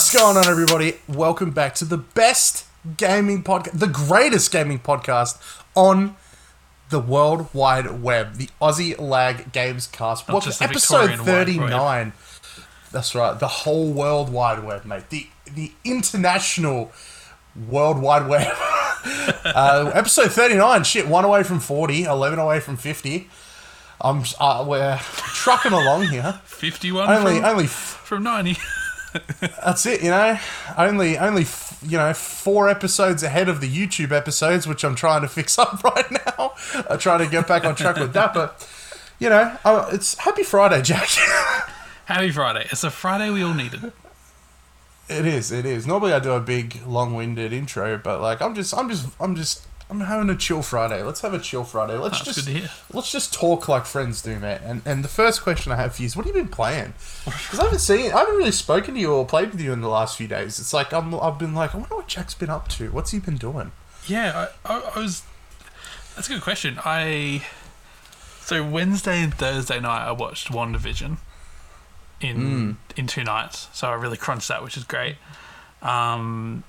What's going on, everybody? Welcome back to the best gaming podcast, the greatest gaming podcast on the World Wide Web, the Aussie Lag Games Cast. Not Welcome just the episode Victorian Wide Web. 39. That's right, the whole World Wide Web, mate. The the international World Wide Web. uh, episode 39, shit, one away from 40, 11 away from 50. I'm, uh, we're trucking along here. 51 Only, from, only from 90. That's it, you know. Only, only, f- you know, four episodes ahead of the YouTube episodes, which I'm trying to fix up right now. I'm trying to get back on track with that, but you know, uh, it's Happy Friday, Jack. Happy Friday. It's a Friday we all needed. it is, it is. Normally, I do a big, long-winded intro, but like, I'm just, I'm just, I'm just, I'm having a chill Friday. Let's have a chill Friday. Let's That's just, good to hear. let's just talk like friends do, mate. And and the first question I have for you is, what have you been playing? Because I haven't seen, I haven't really spoken to you or played with you in the last few days. It's like I'm, I've been like, I wonder what Jack's been up to. What's he been doing? Yeah, I, I, I was. That's a good question. I. So Wednesday and Thursday night, I watched WandaVision in in two nights. So I really crunched that, which is great. Um,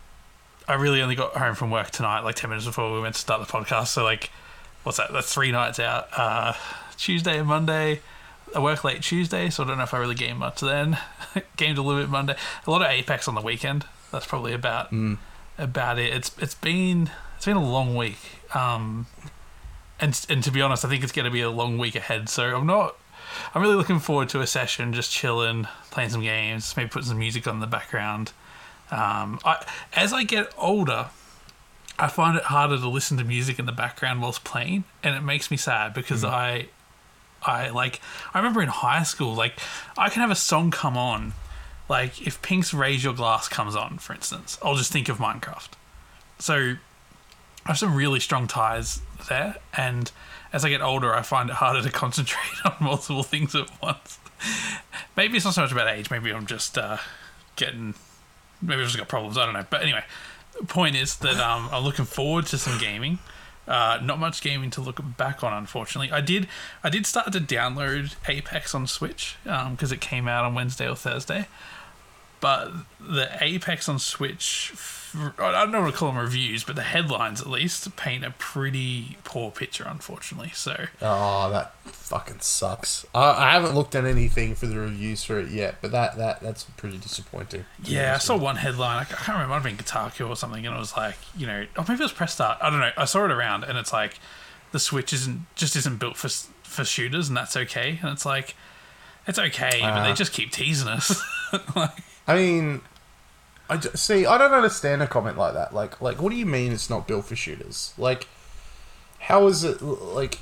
I really only got home from work tonight, like ten minutes before we went to start the podcast. So like, what's that? That's three nights out. Uh, Tuesday and Monday. I work late Tuesday, so I don't know if I really game much then. Gamed a little bit Monday. A lot of Apex on the weekend. That's probably about about it. It's it's been it's been a long week. Um, and and to be honest, I think it's going to be a long week ahead. So I'm not. I'm really looking forward to a session, just chilling, playing some games, maybe putting some music on the background. Um, I, as I get older, I find it harder to listen to music in the background whilst playing, and it makes me sad because I, I like. I remember in high school, like I can have a song come on, like if Pink's "Raise Your Glass" comes on, for instance, I'll just think of Minecraft. So I have some really strong ties there, and as I get older, I find it harder to concentrate on multiple things at once. Maybe it's not so much about age. Maybe I'm just uh, getting. Maybe I've just got problems. I don't know. But anyway, point is that um, I'm looking forward to some gaming. Uh, not much gaming to look back on, unfortunately. I did. I did start to download Apex on Switch because it came out on Wednesday or Thursday. But the Apex on Switch, I don't know what to call them reviews, but the headlines at least paint a pretty poor picture, unfortunately. So Oh, that fucking sucks. I, I haven't looked at anything for the reviews for it yet, but that, that that's pretty disappointing. yeah, I saw one headline. I can't remember. It might have been Kotaku or something, and it was like, you know, or maybe it was Press Start. I don't know. I saw it around, and it's like the Switch isn't just isn't built for for shooters, and that's okay. And it's like, it's okay, but they Uh. just keep teasing us. like, I mean, I ju- see. I don't understand a comment like that. Like, like, what do you mean it's not built for shooters? Like, how is it? Like,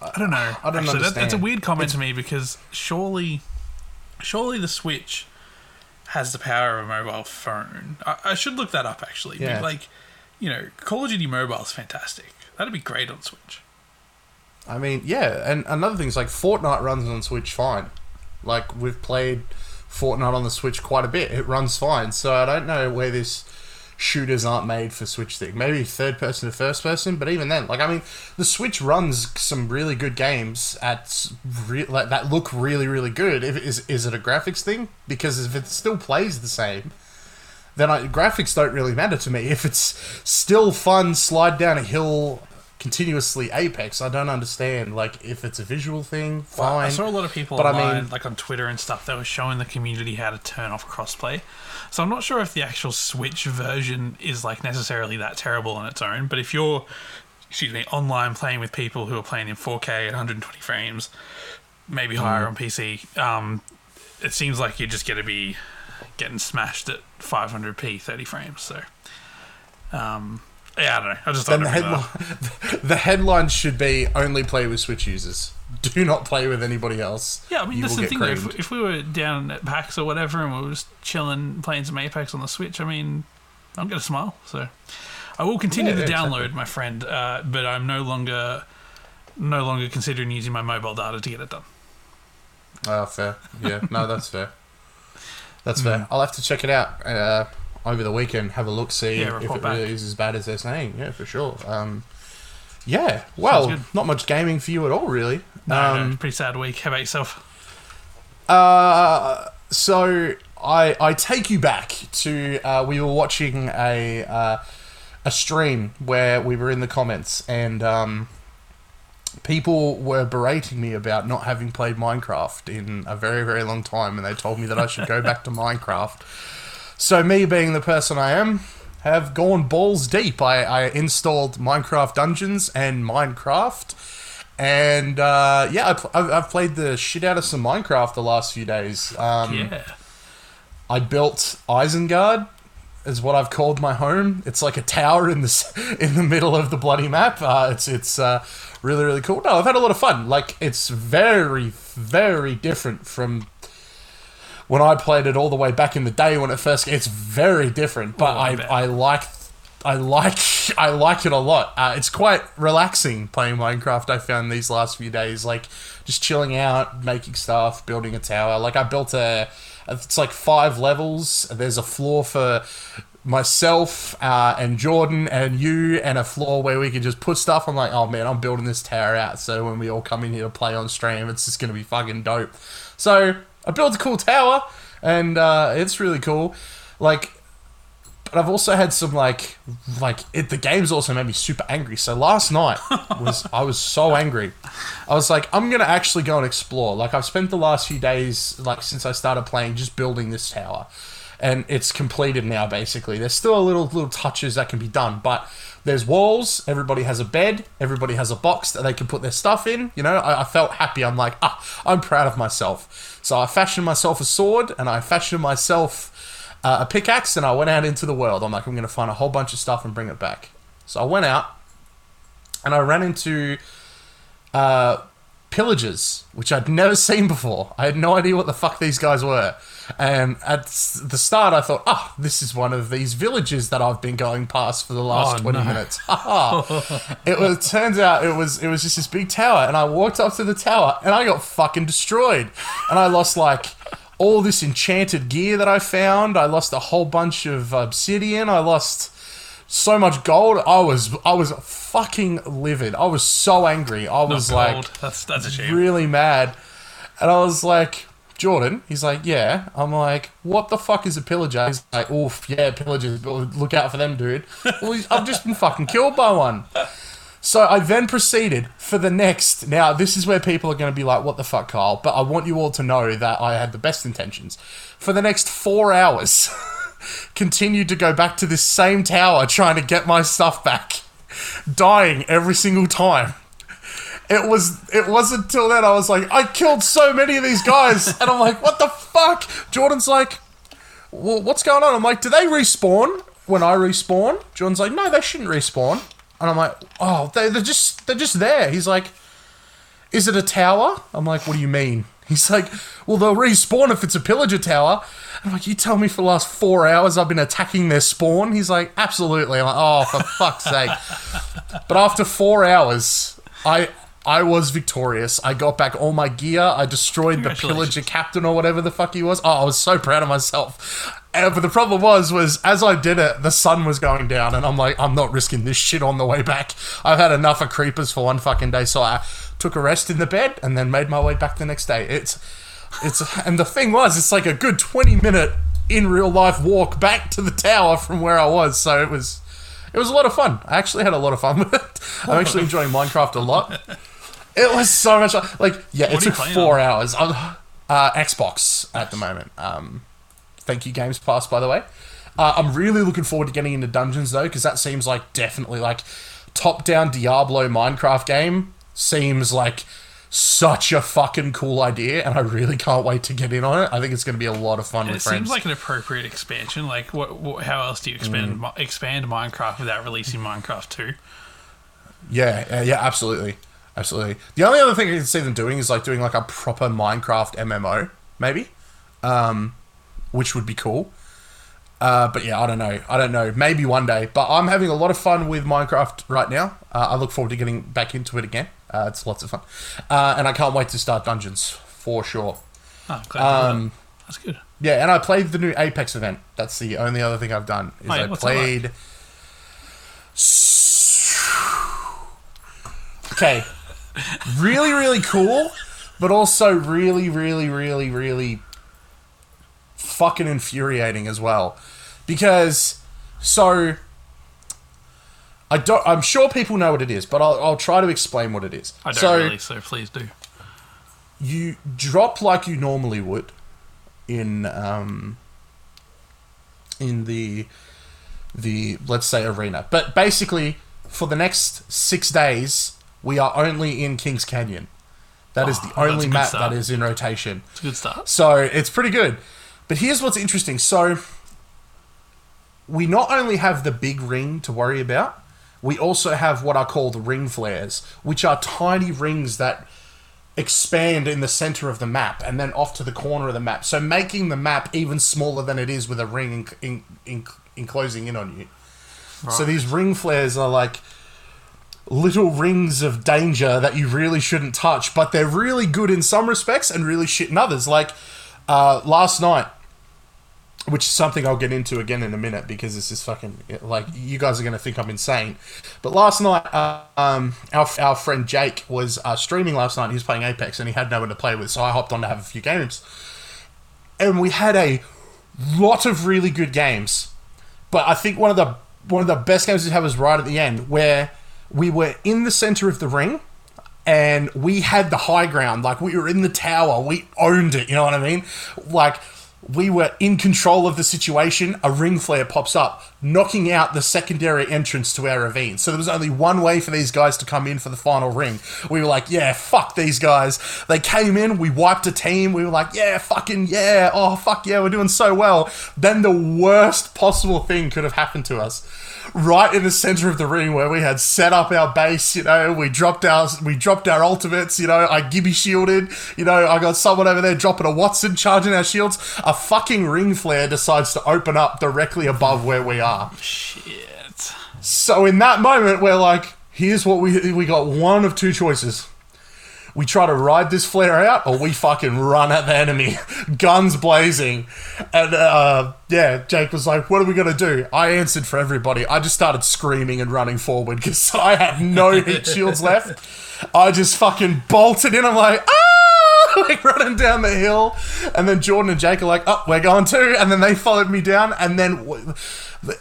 I don't know. I don't Actually, that, that's a weird comment to me because surely, surely the Switch has the power of a mobile phone. I, I should look that up actually. Yeah. Like, you know, Call of Duty Mobile is fantastic. That'd be great on Switch. I mean, yeah. And another thing is like Fortnite runs on Switch fine. Like we've played Fortnite on the Switch quite a bit. It runs fine. So I don't know where this shooters aren't made for Switch thing. Maybe third person to first person, but even then, like I mean, the Switch runs some really good games at re- like that look really really good. If is is it a graphics thing? Because if it still plays the same, then I, graphics don't really matter to me. If it's still fun, slide down a hill continuously Apex, I don't understand. Like if it's a visual thing, fine. I saw a lot of people But I online, mean- like on Twitter and stuff, they were showing the community how to turn off crossplay. So I'm not sure if the actual Switch version is like necessarily that terrible on its own. But if you're, excuse me, online playing with people who are playing in 4K at 120 frames, maybe higher Mm. on PC, um, it seems like you're just going to be getting smashed at 500p 30 frames. So, um, yeah, I don't know. I just thought then the I'd bring that up. headline, the headline should be only play with Switch users. Do not play with anybody else. Yeah, I mean You that's the thing. Though, if, if we were down at PAX or whatever, and we were just chilling, playing some Apex on the Switch, I mean, I'm gonna smile. So I will continue Yeah, to download, exactly. my friend, uh, but I'm no longer, no longer considering using my mobile data to get it done. Oh, fair. Yeah, no, that's fair. That's Hmm. fair. I'll have to check it out uh, over the weekend. Have a look, see Yeah, if it back. really is as bad as they're saying. Yeah, for sure. Um, yeah. Well, not much gaming for you at all, really. No, um, no, pretty sad week. How about yourself? Uh, so I I take you back to uh, we were watching a uh, a stream where we were in the comments and um, people were berating me about not having played Minecraft in a very very long time, and they told me that I should go back to Minecraft. So me being the person I am, have gone balls deep. I, I installed Minecraft Dungeons and Minecraft. And uh, yeah, I've, I've- I've played the shit out of some Minecraft the last few days. Um, Yeah. I built Isengard, is what I've called my home. It's like a tower in the in the middle of the bloody map. Uh, it's it's uh, really really cool. No, I've had a lot of fun. Like it's very very different from when I played it all the way back in the day when it first. It's very different, but Oh, I I. I like. I like I like it a lot. Uh, it's quite relaxing playing Minecraft. I found these last few days, like just chilling out, making stuff, building a tower. Like I built a, it's like five levels. There's a floor for myself uh, and Jordan and you, and a floor where we can just put stuff. I'm like, oh man, I'm building this tower out. So when we all come in here to play on stream, it's just gonna be fucking dope. So I built a cool tower, and uh, it's really cool. Like but I've also had some like like it, the game's also made me super angry. So last night was I was so angry. I was like, I'm gonna actually go and explore. Like I've spent the last few days, like since I started playing, just building this tower, and it's completed now. Basically, there's still a little little touches that can be done, but there's walls. Everybody has a bed. Everybody has a box that they can put their stuff in. You know, I, I felt happy. I'm like, ah, I'm proud of myself. So I fashioned myself a sword, and I fashioned myself uh, a pickaxe and I went out into the world. I'm like, I'm going to find a whole bunch of stuff and bring it back. So I went out and I ran into uh, pillagers, which I'd never seen before. I had no idea what the fuck these guys were. And at the start, I thought, oh, this is one of these villages that I've been going past for the last Oh, 20 no. minutes. It was turns out it was it was just this big tower, and I walked up to the tower and I got fucking destroyed, and I lost like all this enchanted gear that I found. I lost a whole bunch of obsidian. I lost so much gold. I was I was fucking livid. I was so angry. I was like that's that's a shame. really mad. And I was like, Jordan, he's like, yeah. I'm like, what the fuck is a pillager? He's like, oof, yeah, pillagers. Look out for them, dude. Well, I've just been fucking killed by one. So I then proceeded for the next. Now, this is where people are going to be like, what the fuck, Kyle? But I want you all to know that I had the best intentions. For the next four hours, continued to go back to this same tower trying to get my stuff back, dying every single time it was it wasn't until then I was like, I killed so many of these guys, and I'm like, what the fuck? Jordan's like, well, what's going on? I'm like, do they respawn when I respawn? Jordan's like, no, they shouldn't respawn, and I'm like, oh, they, they're just they're just there. He's like, is it a tower? I'm like, what do you mean? He's like, well, they'll respawn if it's a pillager tower. I'm like, you tell me for the last four hours I've been attacking their spawn? He's like, absolutely. I'm like, oh, for fuck's sake. But after four hours, I I was victorious. I got back all my gear. I destroyed the pillager captain or whatever the fuck he was. Oh, I was so proud of myself. Uh, but the problem was, was as I did it, the sun was going down, and I'm like, I'm not risking this shit on the way back. I've had enough of creepers for one fucking day, so I took a rest in the bed and then made my way back the next day. It's, it's, and the thing was, it's like a good 20 minute in real life walk back to the tower from where I was. So it was, it was a lot of fun. I actually had a lot of fun with it. I'm actually enjoying Minecraft a lot. It was so much fun. Like, yeah, What it are you took playing four hours. I'm, uh, Xbox at the moment. Um, thank you, Games Pass, by the way. Uh, I'm really looking forward to getting into dungeons though, because that seems like definitely like top-down Diablo Minecraft game seems like such a fucking cool idea, and I really can't wait to get in on it. I think it's going to be a lot of fun It with friends. seems like an appropriate expansion. Like, what, what? How else do you expand Mm. Mi- expand Minecraft without releasing Minecraft Two? Yeah, uh, yeah, absolutely, absolutely. The only other thing I can see them doing is like doing like a proper Minecraft MMO, maybe, um, which would be cool. Uh, but yeah, I don't know. I don't know. Maybe one day. But I'm having a lot of fun with Minecraft right now. Uh, I look forward to getting back into it again. Uh, it's lots of fun, uh, and I can't wait to start dungeons for sure. Oh, that. Um, That's good. yeah, and I played the new Apex event. That's the only other thing I've done. Is I that like? played. Okay, really, really cool, but also really, really, really, really fucking infuriating as well. Because, so. I don't, I'm sure people know what it is, but I'll, I'll try to explain what it is. I don't so, really, so please do. you drop like you normally would in um, in the the let's say arena. But basically, for the next six days, we are only in Kings Canyon. That is Oh, the that's only map start. that is in rotation. It's a good start. So it's pretty good. But here's what's interesting. So we not only have the big ring to worry about, we also have what are called ring flares, which are tiny rings that expand in the center of the map and then off to the corner of the map. So making the map even smaller than it is with a ring in, in, in, enclosing in on you. So these ring flares are like little rings of danger that you really shouldn't touch, but they're really good in some respects and really shit in others. Like uh, last night, which is something I'll get into again in a minute because this is fucking like you guys are gonna think I'm insane. But last night, uh, um, our our friend Jake was uh, streaming last night. He was playing Apex and he had no one to play with, so I hopped on to have a few games, and we had a lot of really good games. But I think one of the one of the best games we had was right at the end where we were in the center of the ring and we had the high ground. Like we were in the tower, we owned it. You know what I mean? Like we were in control of the situation. A ring flare pops up, knocking out the secondary entrance to our ravine. So there was only one way for these guys to come in for the final ring. We were like, yeah, fuck these guys. They came in, we wiped a team. We were like, yeah, fucking yeah. Oh, fuck yeah, we're doing so well. Then the worst possible thing could have happened to us right in the center of the ring where we had set up our base. You know, we dropped our we dropped our ultimates. You know, I Gibby shielded. You know, I got someone over there dropping a Wattson, charging our shields. A fucking ring flare decides to open up directly above where we are. Shit. So in that moment, we're like, here's what we we got one of two choices. We try to ride this flare out, or we fucking run at the enemy, guns blazing. And uh, yeah, Jake was like, "What are we gonna do?" I answered for everybody. I just started screaming and running forward because I had no heat shields left. I just fucking bolted in. I'm like, ah, like running down the hill. And then Jordan and Jake are like, "Oh, we're going too." And then they followed me down. And then,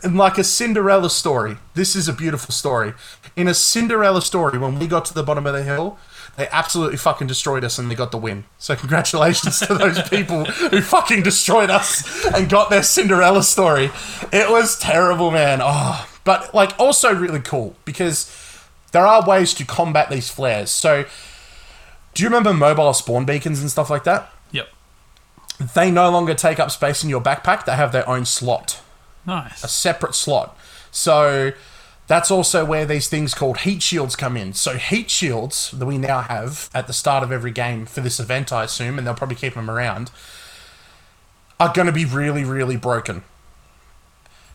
in like a Cinderella story, this is a beautiful story. In a Cinderella story, when we got to the bottom of the hill, they absolutely fucking destroyed us and they got the win. So congratulations to those people who fucking destroyed us and got their Cinderella story. It was terrible, man. Oh, but like also really cool because there are ways to combat these flares. So do you remember mobile spawn beacons and stuff like that? Yep. They no longer take up space in your backpack. They have their own slot Nice. a separate slot. So that's also where these things called heat shields come in. So heat shields that we now have at the start of every game for this event, I assume, and they'll probably keep them around, are going to be really, really broken.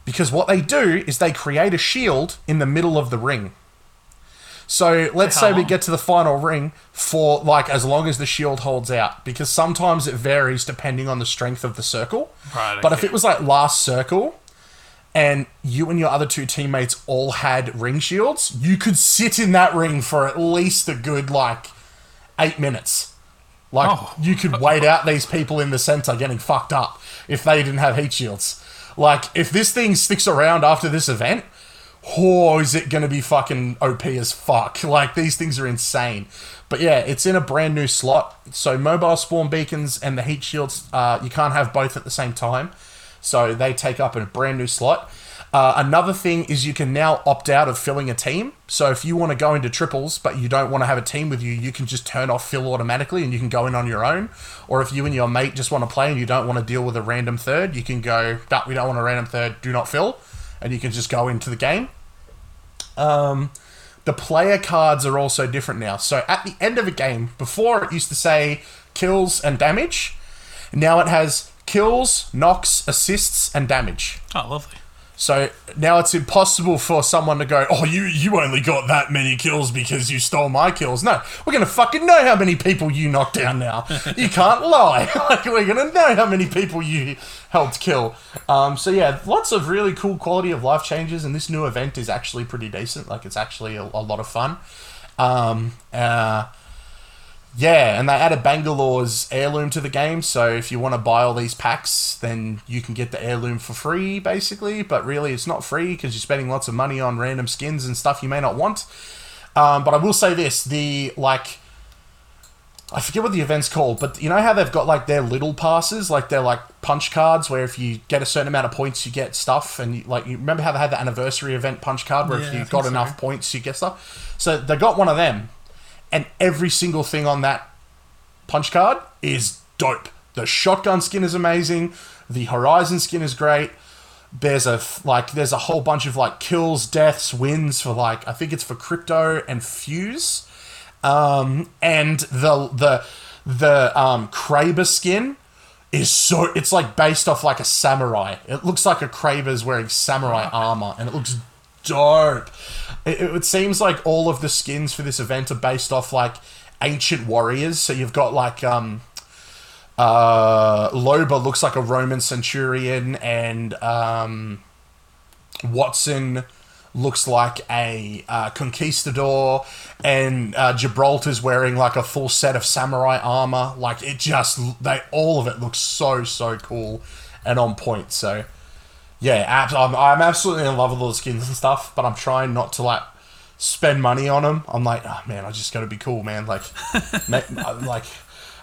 Because what they do is they create a shield in the middle of the ring. So let's say we uh-huh. get to the final ring for like as long as the shield holds out, because sometimes it varies depending on the strength of the circle. Right, But if it was like last circle, and you and your other two teammates all had ring shields, you could sit in that ring for at least a good like eight minutes. Like Oh. you could wait out these people in the center getting fucked up if they didn't have heat shields. Like if this thing sticks around after this event, oh, is it going to be fucking OP as fuck? Like these things are insane. But yeah, it's in a brand new slot. So mobile spawn beacons and the heat shields, uh, you can't have both at the same time. So they take up a brand new slot. Uh, another thing is you can now opt out of filling a team. So if you want to go into triples but you don't want to have a team with you, you can just turn off fill automatically and you can go in on your own. Or if you and your mate just want to play and you don't want to deal with a random third, you can go, we don't want a random third, do not fill. And you can just go into the game. Um, the player cards are also different now. So at the end of a game, before it used to say kills and damage, now it has kills, knocks, assists, and damage. Oh, lovely. So now it's impossible for someone to go, oh, you you only got that many kills because you stole my kills. No, we're gonna fucking know how many people you knocked down now. you can't lie. like we're gonna know how many people you helped kill. Um, so yeah, lots of really cool quality of life changes, and this new event is actually pretty decent. Like it's actually a, a lot of fun. Um, uh, Yeah, and they added Bangalore's heirloom to the game, so if you want to buy all these packs, then you can get the heirloom for free, basically. But really, it's not free because you're spending lots of money on random skins and stuff you may not want. Um, but I will say this: the like, I forget what the event's called, but you know how they've got like their little passes, like they're like punch cards, where if you get a certain amount of points, you get stuff, and you, like you remember how they had the anniversary event punch card, where Yeah, if you got so. enough points, you get stuff. So they got one of them, and every single thing on that punch card is dope. The shotgun skin is amazing. The Horizon skin is great. There's a like there's a whole bunch of like kills, deaths, wins for like I think it's for crypto and fuse, um, and the the the um, Kraber skin is so it's like based off like a samurai. It looks like a Kraber's wearing samurai armor, and it looks dope. It, it seems like all of the skins for this event are based off like ancient warriors. So you've got like um, uh, Loba looks like a Roman centurion, and um, Wattson looks like a uh, conquistador, and uh, Gibraltar's wearing like a full set of samurai armor. Like it just they all of it looks so so cool and on point. So yeah, abs- I'm, I'm absolutely in love with all the skins and stuff, but I'm trying not to like spend money on them. I'm like, oh man, I just got to be cool, man. Like, ma- I'm like,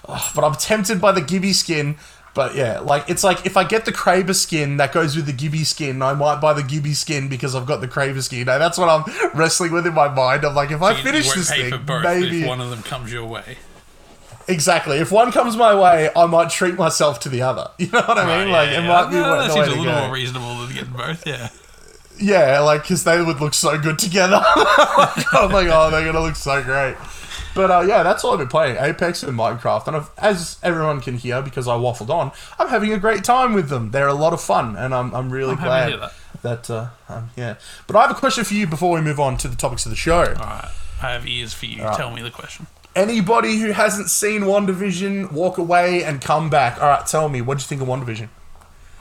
ugh, but I'm tempted by the Gibby skin. But yeah, like it's like if I get the Kraber skin that goes with the Gibby skin, I might buy the Gibby skin because I've got the Kraber skin. Now, that's what I'm wrestling with in my mind. I'm like, if I finish this thing, maybe if one of them comes your way. Exactly. If one comes my way, I might treat myself to the other. You know what I mean? Right, like yeah, it yeah. might be No, what that seems a little go. more reasonable than getting both. Yeah. Yeah, like because they would look so good together. I'm like, oh, they're gonna look so great. But uh, yeah, that's all I've been playing: Apex and Minecraft. And I've, as everyone can hear, because I waffled on, I'm having a great time with them. They're a lot of fun, and I'm, I'm really I'm glad hear that. uh, um, yeah. But I have a question for you before we move on to the topics of the show. All right. I have ears for you. Tell me the question. Anybody who hasn't seen WandaVision, walk away and come back. All right, tell me, what do you think of WandaVision?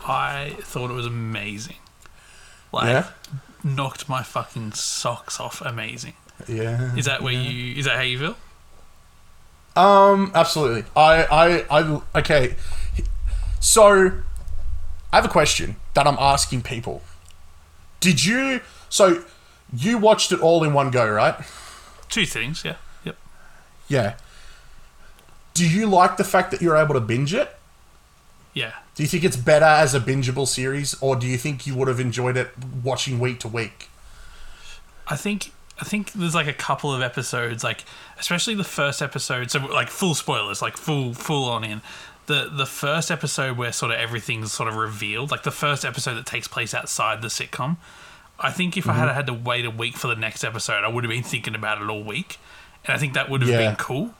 I thought it was amazing. Like, Yeah, knocked my fucking socks off. Amazing. yeah. Is that where you? Is that how you feel? Um, absolutely. I, I, I, okay. So, I have a question that I'm asking people. Did you, so, you watched it all in one go, right? Two things. Yeah. Yeah. Do you like the fact that you're able to binge it? Yeah. Do you think it's better as a bingeable series, or do you think you would have enjoyed it watching week to week? I think I think there's like a couple of episodes, like especially the first episode. So like full spoilers, like full full on in. The the first episode where sort of everything's sort of revealed, like the first episode that takes place outside the sitcom. I think if I mm-hmm. had had to wait a week for the next episode, I would have been thinking about it all week, and I think that would have Yeah. been cool.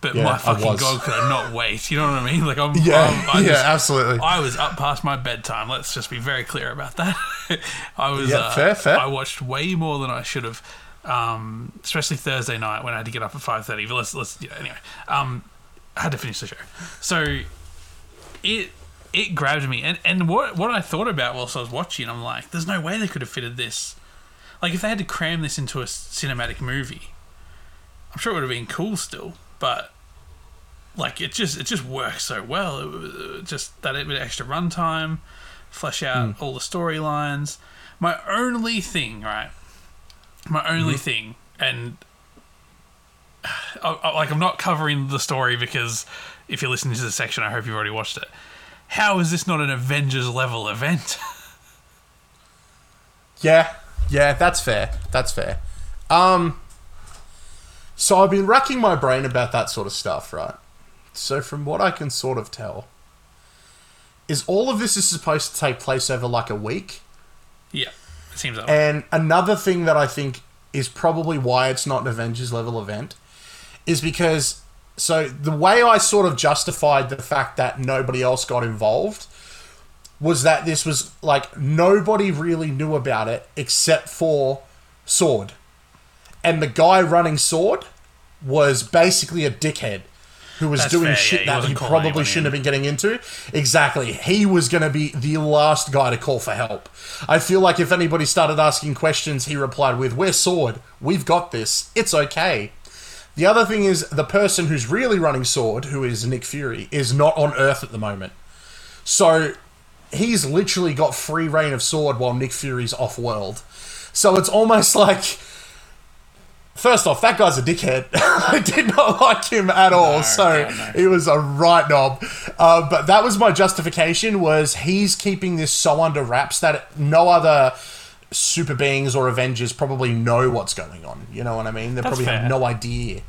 But Yeah, my fucking god, could I not wait? You know what I mean? Like I'm, Yeah, I'm- I yeah, just- absolutely. I was up past my bedtime. Let's just be very clear about that. I was. Yeah, uh, fair, fair. I watched way more than I should have, um, especially Thursday night when I had to get up at five thirty. But let's let's yeah, anyway. Um, I had to finish the show, so it it grabbed me. And and what what I thought about whilst I was watching, I'm like, there's no way they could have fitted this. Like if they had to cram this into a cinematic movie, I'm sure it would have been cool still, but like it just it just works so well. It, was- just that bit of extra runtime, flesh out all the storylines. My only thing, right? My only thing, and I, I- like I'm not covering the story because if you're listening to the section, I hope you've already watched it. How is this not an Avengers level event? Yeah, yeah, that's fair. That's fair. Um, so I've been racking my brain about that sort of stuff, right? So from what I can sort of tell, is all of this is supposed to take place over like a week. yeah, it seems that way. And another thing that I think is probably why it's not an Avengers level event is because so the way I sort of justified the fact that nobody else got involved was that this was like nobody really knew about it except for Sword. And the guy running Sword was basically a dickhead who was That's doing fair, shit yeah, that wasn't he probably shouldn't in. have been getting into. Exactly. He was going to be the last guy to call for help. I feel like if anybody started asking questions, he replied with, We're Sword. We've got this. It's okay. The other thing is the person who's really running Sword, who is Nick Fury, is not on Earth at the moment. So he's literally got free reign of Sword while Nick Fury's off world. So it's almost like. First off, that guy's a dickhead. I did not like him at all. No, so God, no. it was a right knob. Uh, but that was my justification. Was he's keeping this so under wraps that no other super beings or Avengers probably know what's going on. You know what I mean? They That's probably have no idea.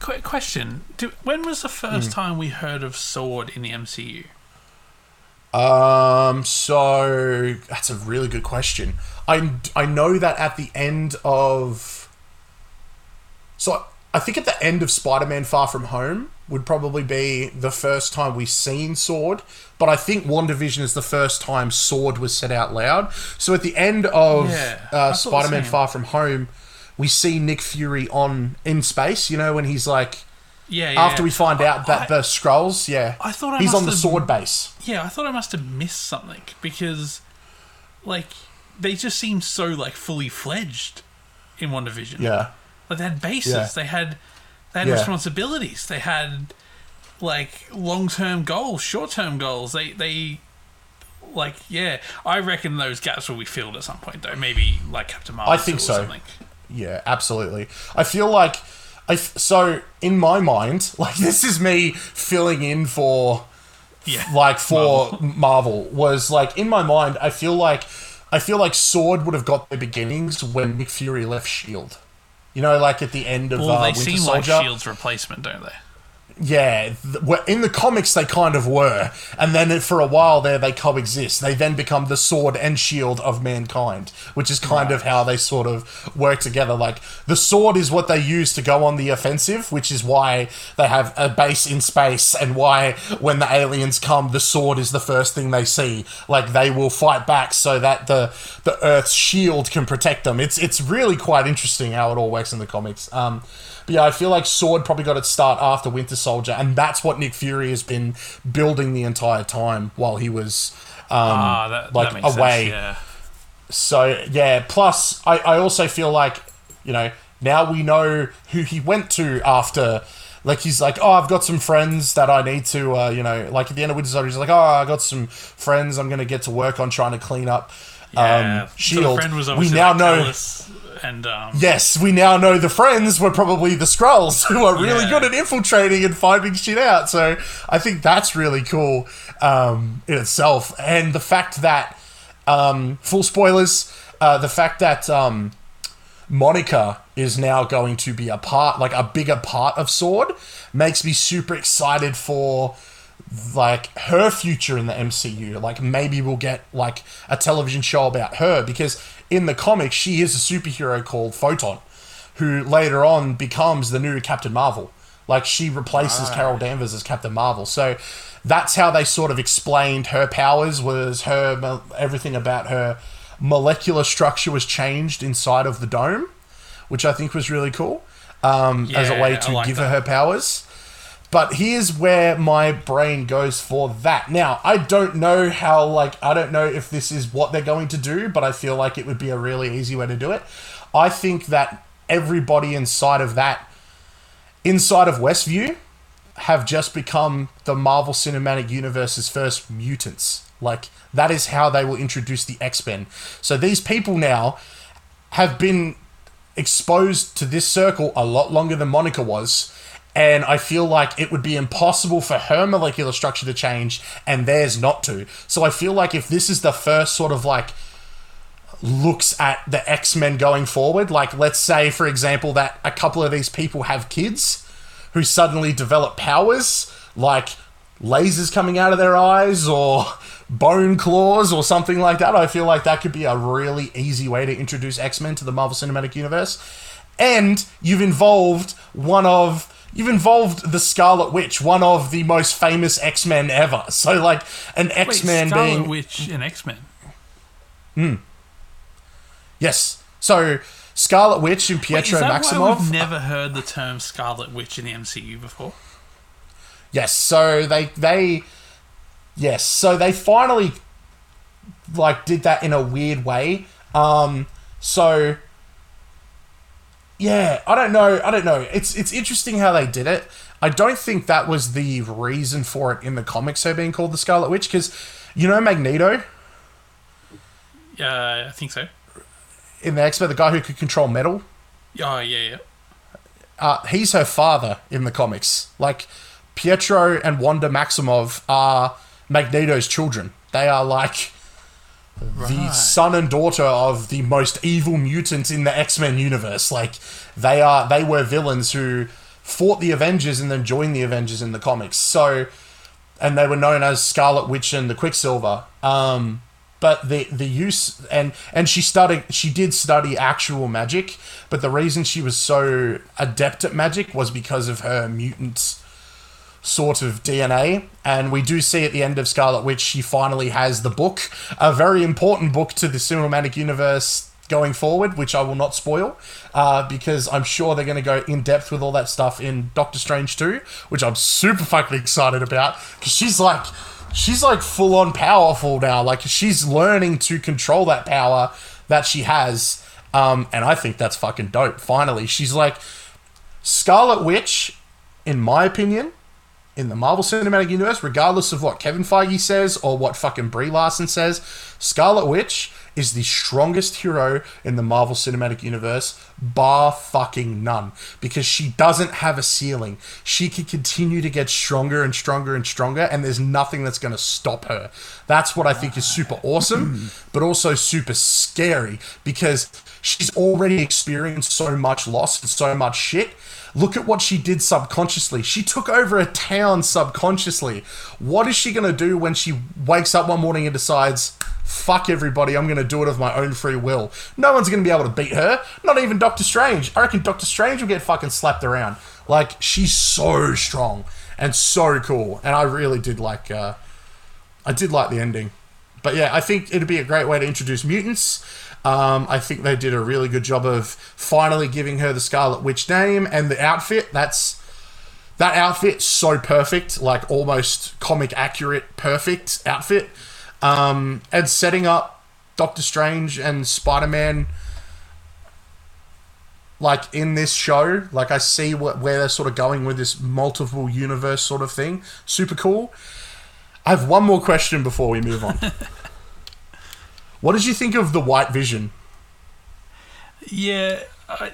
Quick question: Do, When was the first Hmm. time we heard of Sword in the MCU? Um, so that's a really good question. I I know that at the end of, so I think at the end of Spider-Man: Far From Home would probably be the first time we've seen Sword. But I think WandaVision is the first time Sword was said out loud. So at the end of Yeah, uh, Spider-Man. Far From Home, we see Nick Fury on in space. You know when he's like Yeah, yeah. after we find out that I- the Skrulls, yeah, I thought I he's on the Sword base. Yeah, I thought I must have missed something because, like, they just seem so like fully fledged in WandaVision. Yeah. Like they had bases, Yeah. they had they had Yeah. responsibilities, they had like long term goals, short term goals. They they like yeah. I reckon those gaps will be filled at some point though. Maybe like Captain Marvel. I think so. Something. Yeah, absolutely. I feel like I f- so in my mind, like this is me filling in for Yeah, like for Marvel. was like in my mind, I feel like I feel like Sword would have got their beginnings when Nick Fury left Shield. You know, like at the end of well, uh, they Winter seem like Shield's replacement, don't they? Yeah, in the comics they kind of were, and then for a while there they coexist. They then become the sword and shield of mankind, which is kind of how they sort of work together. Like the sword is what they use to go on the offensive, which is why they have a base in space, and why when the aliens come, the sword is the first thing they see. Like they will fight back so that the the Earth's shield can protect them. It's it's really quite interesting how it all works in the comics. Um, but yeah, I feel like Sword probably got its start after Winter Soldier, and that's what Nick Fury has been building the entire time while he was um, Ah, that, like that away. sense. Yeah. So yeah, plus I, I also feel like, you know, now we know who he went to after like he's like, Oh, I've got some friends that I need to uh, you know, like at the end of Winter Soldier, he's like, Oh, I got some friends I'm gonna get to work on trying to clean up Yeah. um So Shield. friend was we now like know Alice and um, Yes, we now know the friends were probably the Skrulls who are really Yeah. good at infiltrating and finding shit out. So I think that's really cool um, in itself. And the fact that, um, full spoilers, uh, the fact that um, Monica is now going to be a part, like a bigger part of Sword, makes me super excited for like her future in the MCU. Like maybe we'll get like a television show about her because in the comics she is a superhero called Photon, who later on becomes the new Captain Marvel. Like she replaces Carol Danvers as Captain Marvel. So that's how they sort of explained her powers was her everything about her molecular structure was changed inside of the dome, which I think was really cool. Um, as a way to like give her her powers. But here's where my brain goes for that. Now, I don't know how, like, I don't know if this is what they're going to do, but I feel like it would be a really easy way to do it. I think that everybody inside of that, inside of Westview, have just become the Marvel Cinematic Universe's first mutants. Like, that is how they will introduce the X Men. So these people now have been exposed to this circle a lot longer than Monica was. And I feel like it would be impossible for her molecular structure to change and theirs not to. So I feel like if this is the first sort of like looks at the X Men going forward, like let's say, for example, that a couple of these people have kids who suddenly develop powers like lasers coming out of their eyes or bone claws or something like that. I feel like that could be a really easy way to introduce X Men to the Marvel Cinematic Universe. And you've involved one of. You've involved the Scarlet Witch, one of the most famous X Men ever. So, like, an X Men being Scarlet. Witch and X Men. Hmm. Yes. So, Scarlet Witch and Wait, Pietro why Maximoff. we've never heard the term Scarlet Witch in the MCU before? Yes, so they they yes, so they finally like did that in a weird way. Um so yeah, I don't know. I don't know. It's it's interesting how they did it. I don't think that was the reason for it in the comics. Her being called the Scarlet Witch because you know Magneto Yeah, I think so. in the X Men, the guy who could control metal. Oh, yeah, yeah. uh, he's her father in the comics. Like Pietro and Wanda Maximoff are Magneto's children. They are like the son and daughter of the most evil mutant in the X Men universe. Like they are, they were villains who fought the Avengers and then joined the Avengers in the comics. So, and they were known as Scarlet Witch and the Quicksilver. Um, but the the use and and she studied she did study actual magic, but the reason she was so adept at magic was because of her mutant sort of DNA. And we do see at the end of Scarlet Witch, she finally has the book, a very important book to the cinematic universe going forward, which I will not spoil, uh, because I'm sure they're going to go in depth with all that stuff in Doctor Strange 2, which I'm super fucking excited about, because she's like. She's like full on powerful now. Like she's learning to control that power that she has. Um, and I think that's fucking dope. Finally, she's like Scarlet Witch, in my opinion, in the Marvel Cinematic Universe, regardless of what Kevin Feige says or what fucking Brie Larson says, Scarlet Witch is the strongest hero in the Marvel Cinematic Universe, bar fucking none. Because she doesn't have a ceiling. She can continue to get stronger and stronger and stronger, and there's nothing that's going to stop her. That's what I think is super awesome, but also super scary because she's already experienced so much loss and so much shit. Look at what she did subconsciously. She took over a town subconsciously. What is she going to do when she wakes up one morning and decides, fuck everybody, I'm going to do it of my own free will? No one's going to be able to beat her. Not even Doctor Strange. I reckon Doctor Strange will get fucking slapped around. Like, she's so strong and so cool. And I really did like, uh, I did like the ending. But yeah, I think it'd be a great way to introduce mutants. Um, I think they did a really good job of finally giving her the Scarlet Witch name and the outfit. That's that outfit so perfect, like almost comic accurate, perfect outfit. Um, and setting up Doctor Strange and Spider Man, like in this show, like I see what, where they're sort of going with this multiple universe sort of thing. Super cool. I have one more question before we move on. what did you think of the White Vision? Yeah, I,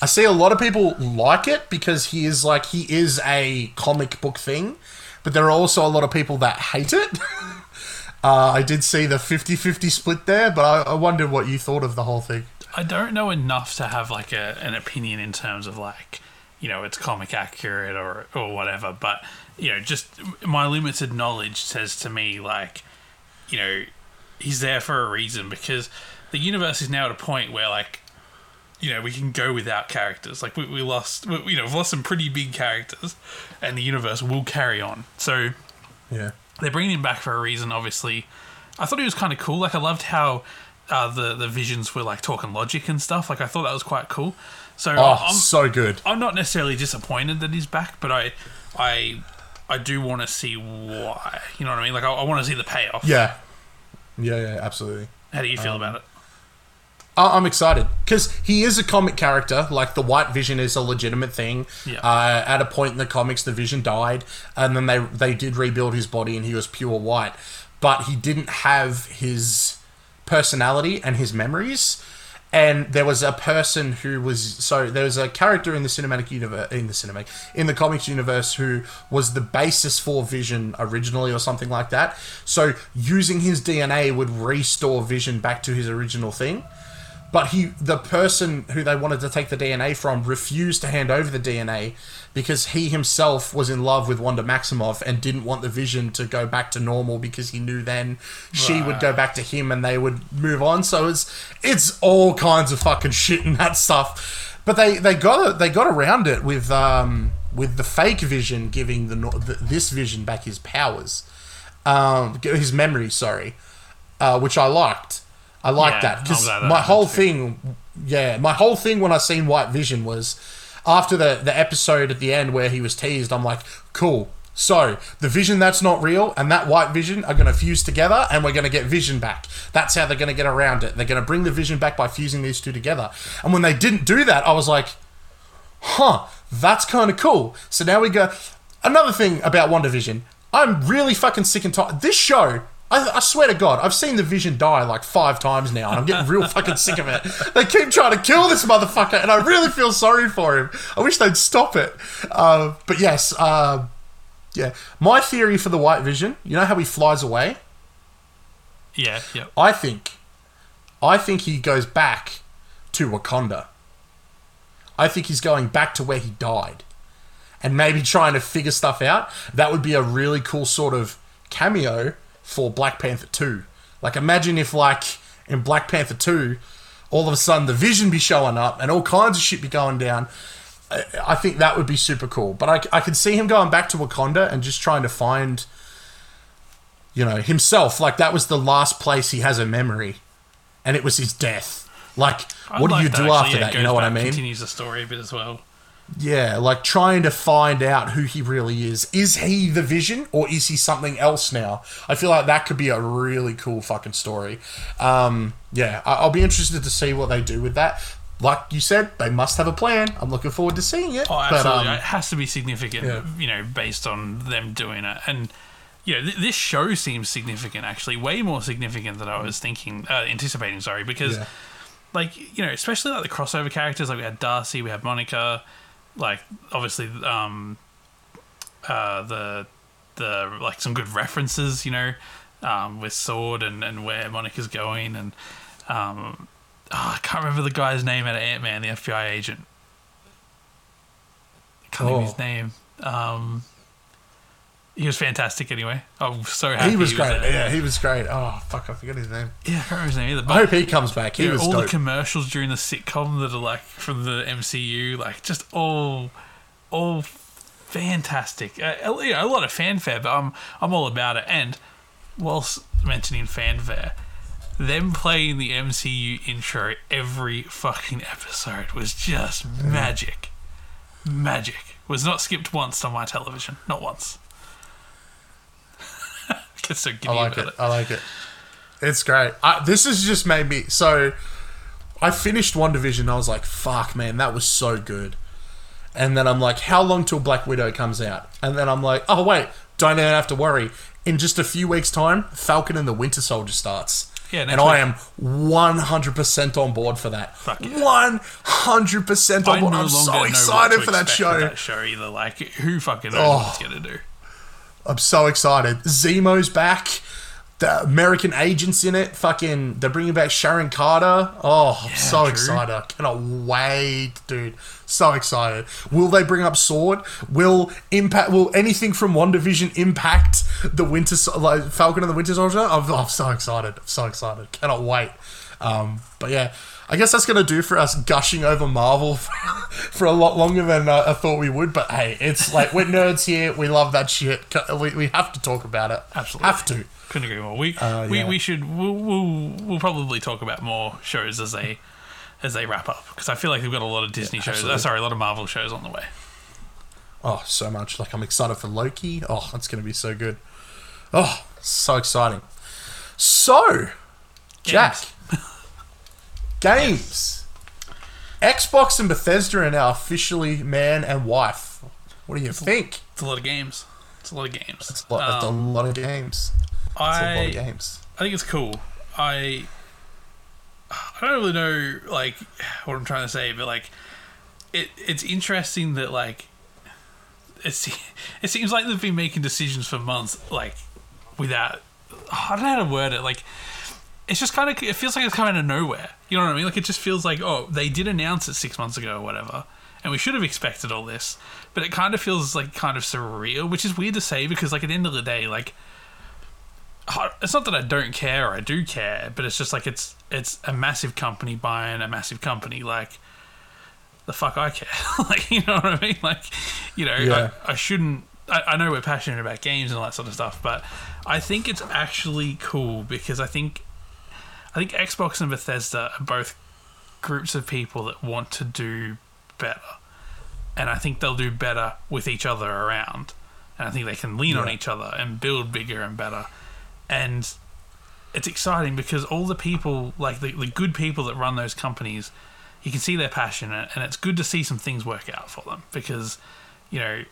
I see a lot of people like it because he is like he is a comic book thing, but there are also a lot of people that hate it. uh, I did see the 50-50 split there, but I, I wondered what you thought of the whole thing. I don't know enough to have like a, an opinion in terms of like, you know, it's comic accurate or, or whatever. But, you know, just my limited knowledge says to me, like, you know, he's there for a reason because the universe is now at a point where, like, you know, we can go without characters. Like, we, we lost, we, you know, we've lost some pretty big characters and the universe will carry on. So, Yeah. they're bringing him back for a reason. Obviously, I thought he was kind of cool. Like I loved how uh, the the visions were like talking logic and stuff. Like I thought that was quite cool. So Oh, I'm so good. I'm not necessarily disappointed that he's back, but I I I do want to see why. You know what I mean? Like I, I want to see the payoff. Yeah. Yeah, yeah, absolutely. How do you Um, feel about it? I- I'm excited because he is a comic character. Like the White Vision is a legitimate thing. Yeah. Uh, at a point in the comics, the Vision died, and then they they did rebuild his body, and he was pure white. But he didn't have his personality and his memories. And there was a person who was so there was a character in the cinematic universe in the cinematic in the comics universe who was the basis for Vision originally or something like that. So using his DNA would restore Vision back to his original thing but he the person who they wanted to take the DNA from refused to hand over the DNA because he himself was in love with Wanda Maximoff and didn't want the vision to go back to normal because he knew then she would go back to him and they would move on. So it's it's all kinds of fucking shit and that stuff. But they they got they got around it with um with the fake vision giving the, the this vision back his powers. Um his memory sorry uh, which I liked. I liked Yeah, that because I'm glad that my whole too. thing, yeah, my whole thing when I seen White Vision was after the the episode at the end where he was teased. I'm like, cool, So the vision that's not real and that white vision are going to fuse together, and we're going to get vision back. That's how they're going to get around it. They're going to bring the vision back by fusing these two together. And when they didn't do that, I was like, huh, that's kind of cool. So now we go. Another thing about WandaVision, I'm really fucking sick and tired. This show, I, I swear to God, I've seen the Vision die like five times now, and I'm getting real fucking sick of it. They keep trying to kill this motherfucker, and I really feel sorry for him. I wish they'd stop it. Uh, but yes, uh, yeah. My theory for the White Vision, you know how he flies away? Yeah, yeah. I think, I think he goes back to Wakanda. I think he's going back to where he died, and maybe trying to figure stuff out. That would be a really cool sort of cameo for Black Panther Two. Like, imagine if like in Black Panther Two, all of a sudden the Vision be showing up and all kinds of shit be going down. I- think that would be super cool. But I, I could see him going back to Wakanda and just trying to find, you know, himself. Like that was the last place he has a memory, and it was his death. Like, I'd what do like you do actually, after yeah, that? You know what I mean? Continues the story a bit as well. Yeah, like trying to find out who he really is. Is he the Vision or is he something else now? I feel like that could be a really cool fucking story. Um, yeah, I- I'll be interested to see what they do with that. Like you said, they must have a plan. I'm looking forward to seeing it. Oh, But, absolutely. um, it has to be significant, yeah. you know, based on them doing it. And, you know, th- this show seems significant, actually, way more significant than I was thinking, uh, anticipating, sorry, because, Yeah. like, you know, especially like the crossover characters, like we had Darcy, we had Monica, like, obviously, um, uh, the, the, like, some good references, you know, um, with Sword and, and where Monica's going. And, um, oh, I can't remember the guy's name out of Ant Man, the FBI agent. I can't think of Oh. his name. Um, he was fantastic anyway. I'm so happy he was great. there. yeah, he was great. Oh fuck, I forget his name. Yeah, I can't remember his name either. I But hope he comes back. He was all the commercials during the sitcom that are like from the MCU, like just all, all fantastic. Uh, you know, a lot of fanfare, but I'm I'm all about it. And whilst mentioning fanfare, them playing the MCU intro every fucking episode was just magic. Magic was not skipped once on my television, not once. So I like about it. I like it. It's great. I, this has just made me so. I finished WandaVision. I was like, "Fuck, man, that was so good." And then I'm like, "How long till Black Widow comes out?" And then I'm like, "Oh wait, don't even have to worry. In just a few weeks' time, Falcon and the Winter Soldier starts." Yeah, and I am 100% on board for that. Yeah. 100% on board. no I'm so excited to for that show. with That show either, like who fucking knows Oh. what it's gonna do? I'm so excited. Zemo's back. The American agents in it. Fucking, they're bringing back Sharon Carter. Oh, I'm so true. excited. I cannot wait, dude. So excited. Will they bring up Sword? Will impact? Will anything from WandaVision impact the Winter like Falcon and the Winter Soldier? I'm, I'm so excited. I'm so excited. Cannot wait. Um, but yeah. I guess that's gonna do for us gushing over Marvel for a lot longer than uh, I thought we would. But hey, it's like we're nerds here. We love that shit. We, we have to talk about it. Absolutely. have to. Couldn't agree more. We Uh, we, yeah. we should we'll, we'll we'll probably talk about more shows as they as they wrap up because I feel like we've got a lot of Disney shows. Uh, sorry, a lot of Marvel shows on the way. Oh, so much. Like I'm excited for Loki. Oh, that's gonna be so good. Oh, so exciting. So, Jack, games. Xbox and Bethesda are now officially man and wife. What do you think? It's a lot of games. It's a lot of games. It's a lot, that's a Um, lot of games. It's a lot I of games. I think it's cool. I I don't really know like what I'm trying to say, but like it it's interesting that like it's it seems like they've been making decisions for months like without I don't know how to word it like it's just kind of it feels like it's coming out of nowhere. You know what I mean? Like it just feels like oh they did announce it six months ago or whatever, and we should have expected all this. But it kind of feels like kind of surreal, which is weird to say because like at the end of the day, like it's not that I don't care or I do care, but it's just like it's it's a massive company buying a massive company. Like the fuck I care. like you know what I mean? Like you know Yeah. I, I shouldn't. I, I know we're passionate about games and all that sort of stuff, but I think it's actually cool because I think I think Xbox and Bethesda are both groups of people that want to do better, and I think they'll do better with each other around. And I think they can lean on each other and build bigger and better. And it's exciting because all the people, like the, the good people that run those companies, you can see their passion, and and it's good to see some things work out for them because, you know,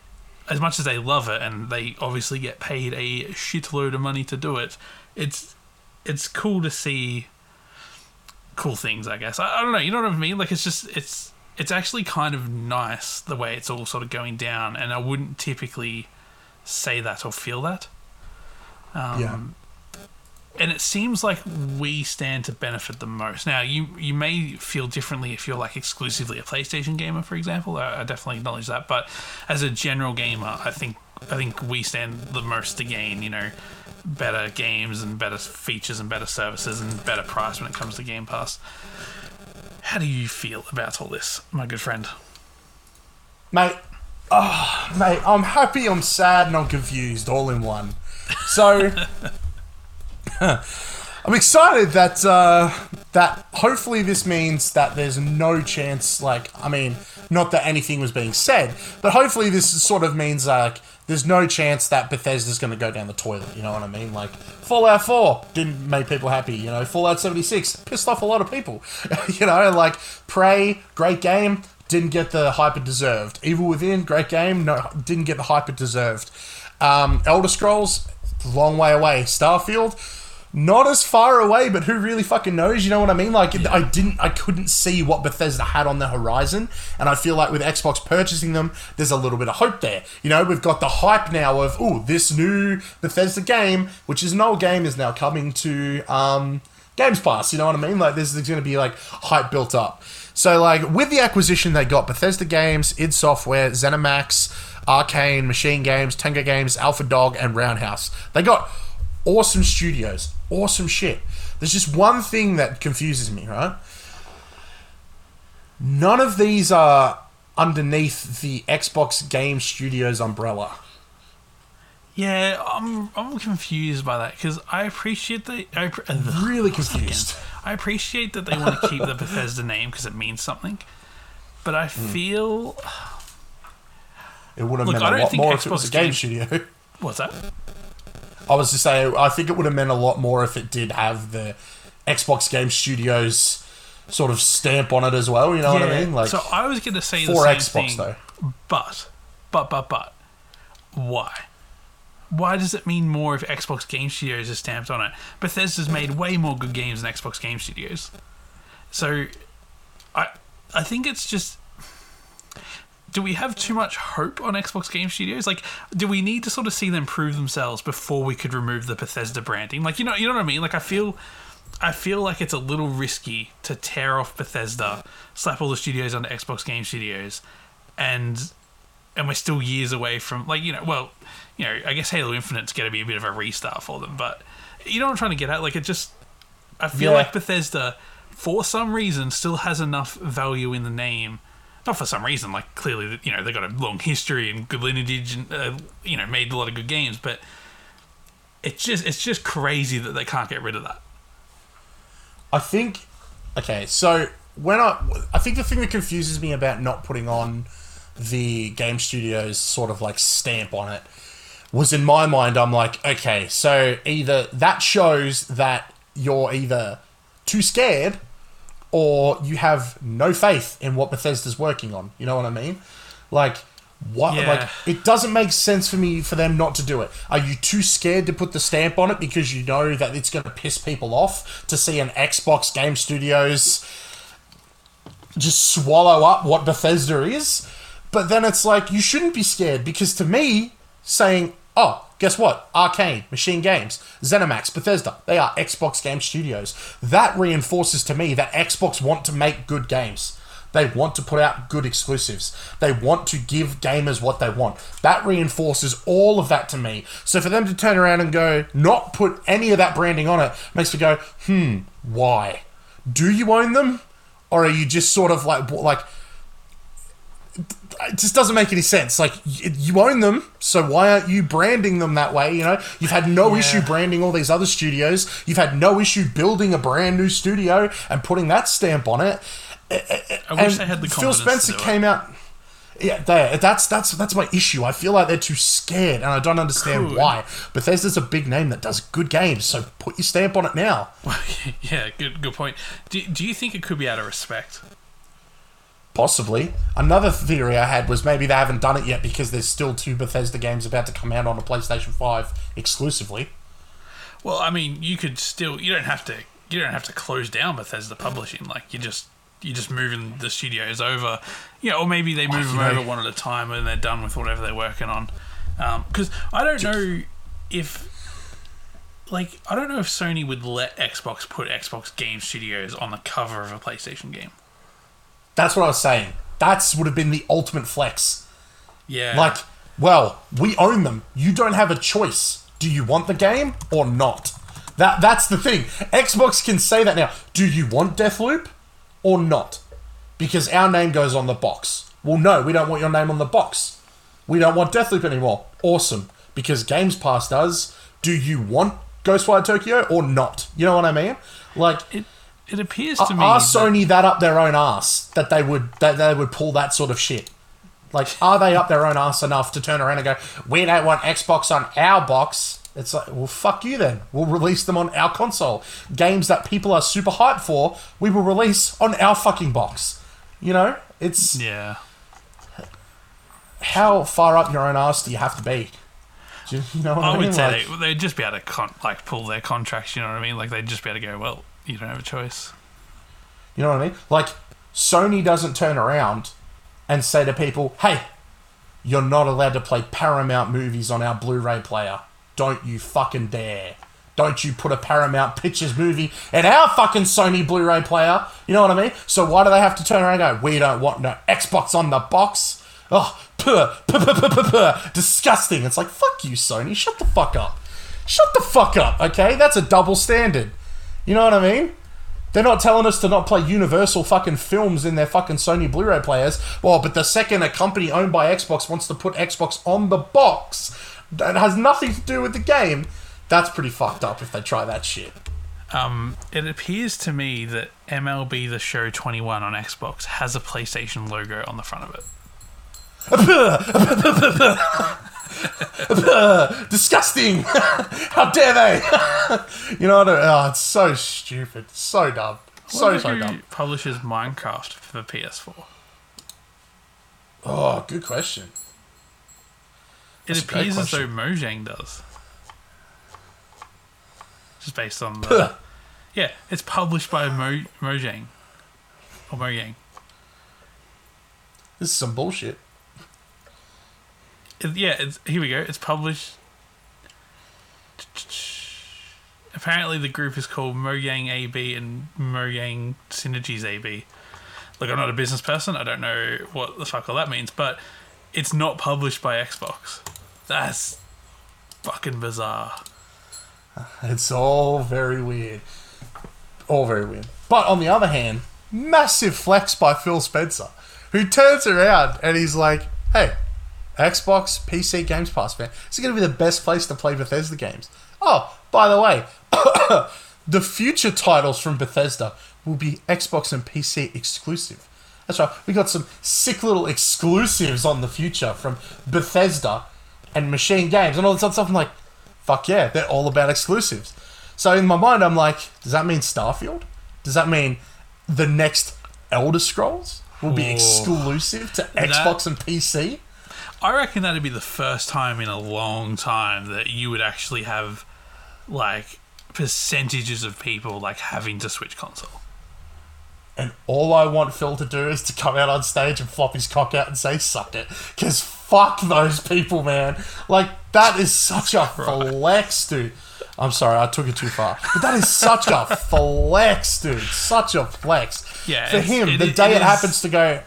as much as they love it and they obviously get paid a shitload of money to do it, it's it's cool to see cool things. I guess I, I don't know. You know what I mean? Like it's just it's it's actually kind of nice the way it's all sort of going down, and I wouldn't typically say that or feel that. Um, Yeah. And it seems like we stand to benefit the most. Now, you you may feel differently if you're like exclusively a PlayStation gamer, for example. I, I definitely acknowledge that. But as a general gamer, I think I think we stand the most to gain. You know, better games and better features and better services and better price when it comes to Game Pass. How do you feel about all this, my good friend? Mate, oh, mate, I'm happy, I'm sad, and I'm confused all in one. So, I'm excited that uh, that hopefully this means that there's no chance. Like, I mean, not that anything was being said, but hopefully this sort of means like there's no chance that Bethesda's going to go down the toilet. You know what I mean? Like Fallout 4 didn't make people happy. You know, Fallout 76 pissed off a lot of people. you know, like Prey, great game, didn't get the hype it deserved. Evil Within, great game, no, didn't get the hype it deserved. Um, Elder Scrolls, long way away. Starfield, not as far away, but who really fucking knows? You know what I mean? Like, I didn't, I couldn't see what Bethesda had on the horizon, and I feel like with Xbox purchasing them, there's a little bit of hope there. You know, we've got the hype now of, oh, this new Bethesda game, which is an old game, is now coming to um, Games Pass. You know what I mean? Like, there's, there's going to be like hype built up. So, like, with the acquisition, they got Bethesda Games, id Software, ZeniMax, Arcane, Machine Games, Tango Games, Alpha Dog, and Roundhouse. They got awesome studios, awesome shit. There's just one thing that confuses me, right? None of these are underneath the Xbox Game Studios umbrella. Yeah, I'm I'm confused by that because I appreciate that. I, appre- ugh, Really confused. I appreciate that they want to keep the Bethesda name because it means something, but I Hmm. feel It would have Look, meant a lot more if it was a game Game- studio. what's that? I was to say, I think it would have meant a lot more if it did have the Xbox Game Studios sort of stamp on it as well. You know what I mean? Like so I was going to say the same Xbox thing, though. but but but but why? Why does it mean more if Xbox Game Studios is stamped on it? Bethesda's made way more good games than Xbox Game Studios. So I I think it's just do we have too much hope on Xbox Game Studios? Like, do we need to sort of see them prove themselves before we could remove the Bethesda branding? Like, you know, you know what I mean? Like, I feel, I feel like it's a little risky to tear off Bethesda, slap all the studios onto Xbox Game Studios, and and we're still years away from like you know, well, you know, I guess Halo Infinite's going to be a bit of a restart for them, but you know what I'm trying to get at? Like, it just, I feel Yeah. like Bethesda, for some reason, still has enough value in the name not for some reason. Like clearly, you know, they got a long history and good lineage, and uh, you know, made a lot of good games. But it's just it's just crazy that they can't get rid of that. I think. Okay, so when I, I think the thing that confuses me about not putting on the game studios sort of like stamp on it was in my mind. I'm like, okay, so either that shows that you're either too scared or you have no faith in what Bethesda's working on. You know what I mean? Like, what? Yeah. Like, it doesn't make sense for me for them not to do it. Are you too scared to put the stamp on it because you know that it's going to piss people off to see an Xbox Game Studios just swallow up what Bethesda is? But then it's like you shouldn't be scared because to me, saying, "Oh, guess what? Arcane, Machine Games, ZeniMax, Bethesda, they are Xbox Game Studios." That reinforces to me that Xbox want to make good games. They want to put out good exclusives. They want to give gamers what they want. That reinforces all of that to me. So for them to turn around and go, not put any of that branding on it, makes me go, hmm, why? Do you own them? Or are you just sort of like, like, it just doesn't make any sense. Like you own them, so why aren't you branding them that way? You know, you've had no Yeah. issue branding all these other studios. You've had no issue building a brand new studio and putting that stamp on it. I wish they had the Phil Spencer to do it. came out. Yeah, they that's that's that's my issue. I feel like they're too scared, and I don't understand Cool. why. Bethesda's a big name that does good games, so put your stamp on it now. yeah, good good point. Do, do you think it could be out of respect? Possibly. Another theory I had was maybe they haven't done it yet because there's still two Bethesda games about to come out on a PlayStation Five exclusively. Well, I mean, you could still you don't have to you don't have to close down Bethesda Publishing. Like you just you just moving the studios over, you know, or maybe they move you them know- over one at a time and they're done with whatever they're working on. Um, because I don't know if like I don't know if Sony would let Xbox put Xbox Game Studios on the cover of a PlayStation game. That's what I was saying. That's would have been the ultimate flex. Yeah, Like, well, we own them. You don't have a choice. Do you want the game or not? That that's the thing. Xbox can say that now. Do you want Deathloop or not? Because our name goes on the box. Well, no, we don't want your name on the box. We don't want Deathloop anymore. Awesome. Because Games Pass does. Do you want Ghostwire Tokyo or not? You know what I mean? Like, it it appears to me are Sony that up their own ass that they would that they would pull that sort of shit? Like, are they up their own ass enough to turn around and go, "We don't want Xbox on our box"? It's like, well, fuck you then. We'll release them on our console. Games that people are super hyped for, we will release on our fucking box. You know, it's yeah. how far up your own ass do you have to be? Do you, know what I, I mean? would say Like- they, they'd just be able to con- like pull their contracts. You know what I mean? Like they'd just be able to go, well, you don't have a choice. You know what I mean? Like, Sony doesn't turn around and say to people, hey, you're not allowed to play Paramount movies on our Blu ray player. Don't you fucking dare. Don't you put a Paramount Pictures movie in our fucking Sony Blu ray player. You know what I mean? So why do they have to turn around and go, we don't want no Xbox on the box? Oh, puh, puh, puh, puh, puh, puh. disgusting. It's like, fuck you, Sony. Shut the fuck up. Shut the fuck up, okay? That's a double standard. You know what I mean? They're not telling us to not play Universal fucking films in their fucking Sony Blu-ray players. Well, but the second a company owned by Xbox wants to put Xbox on the box that has nothing to do with the game, that's pretty fucked up if they try that shit. Um, it appears to me that MLB The Show 21 on Xbox has a PlayStation logo on the front of it. Disgusting! How dare they? you know what? I- Oh, it's so stupid. So dumb. So, so who dumb. publishes Minecraft for the PS4. Oh, good question. It That's a appears as though. Mojang does. Just based on the. yeah, it's published by Mo- Mojang. Or Mojang. This is some bullshit. Yeah, it's, here we go. It's published. Apparently, the group is called Mojang AB and Mojang Synergies AB. Look, I'm not a business person. I don't know what the fuck all that means, but it's not published by Xbox. That's fucking bizarre. It's all very weird. All very weird. But on the other hand, massive flex by Phil Spencer, who turns around and he's like, hey, Xbox, PC, Games Pass, this is going to be the best place to play Bethesda games. Oh, by the way, the future titles from Bethesda will be Xbox and PC exclusive. That's right. We got some sick little exclusives on the future from Bethesda and Machine Games and all this other stuff. I'm like, fuck yeah, they're all about exclusives. So in my mind, I'm like, does that mean Starfield? Does that mean the next Elder Scrolls will be Ooh. exclusive to Xbox and PC? I reckon that'd be the first time in a long time that you would actually have like percentages of people like having to switch console. And all I want Phil to do is to come out on stage and flop his cock out and say, suck it. Because fuck those people, man. Like, that is such a flex, dude. I'm sorry, I took it too far. But that is such a flex, dude. Such a flex. Yeah, For him, it- the it day it, is- happens to go,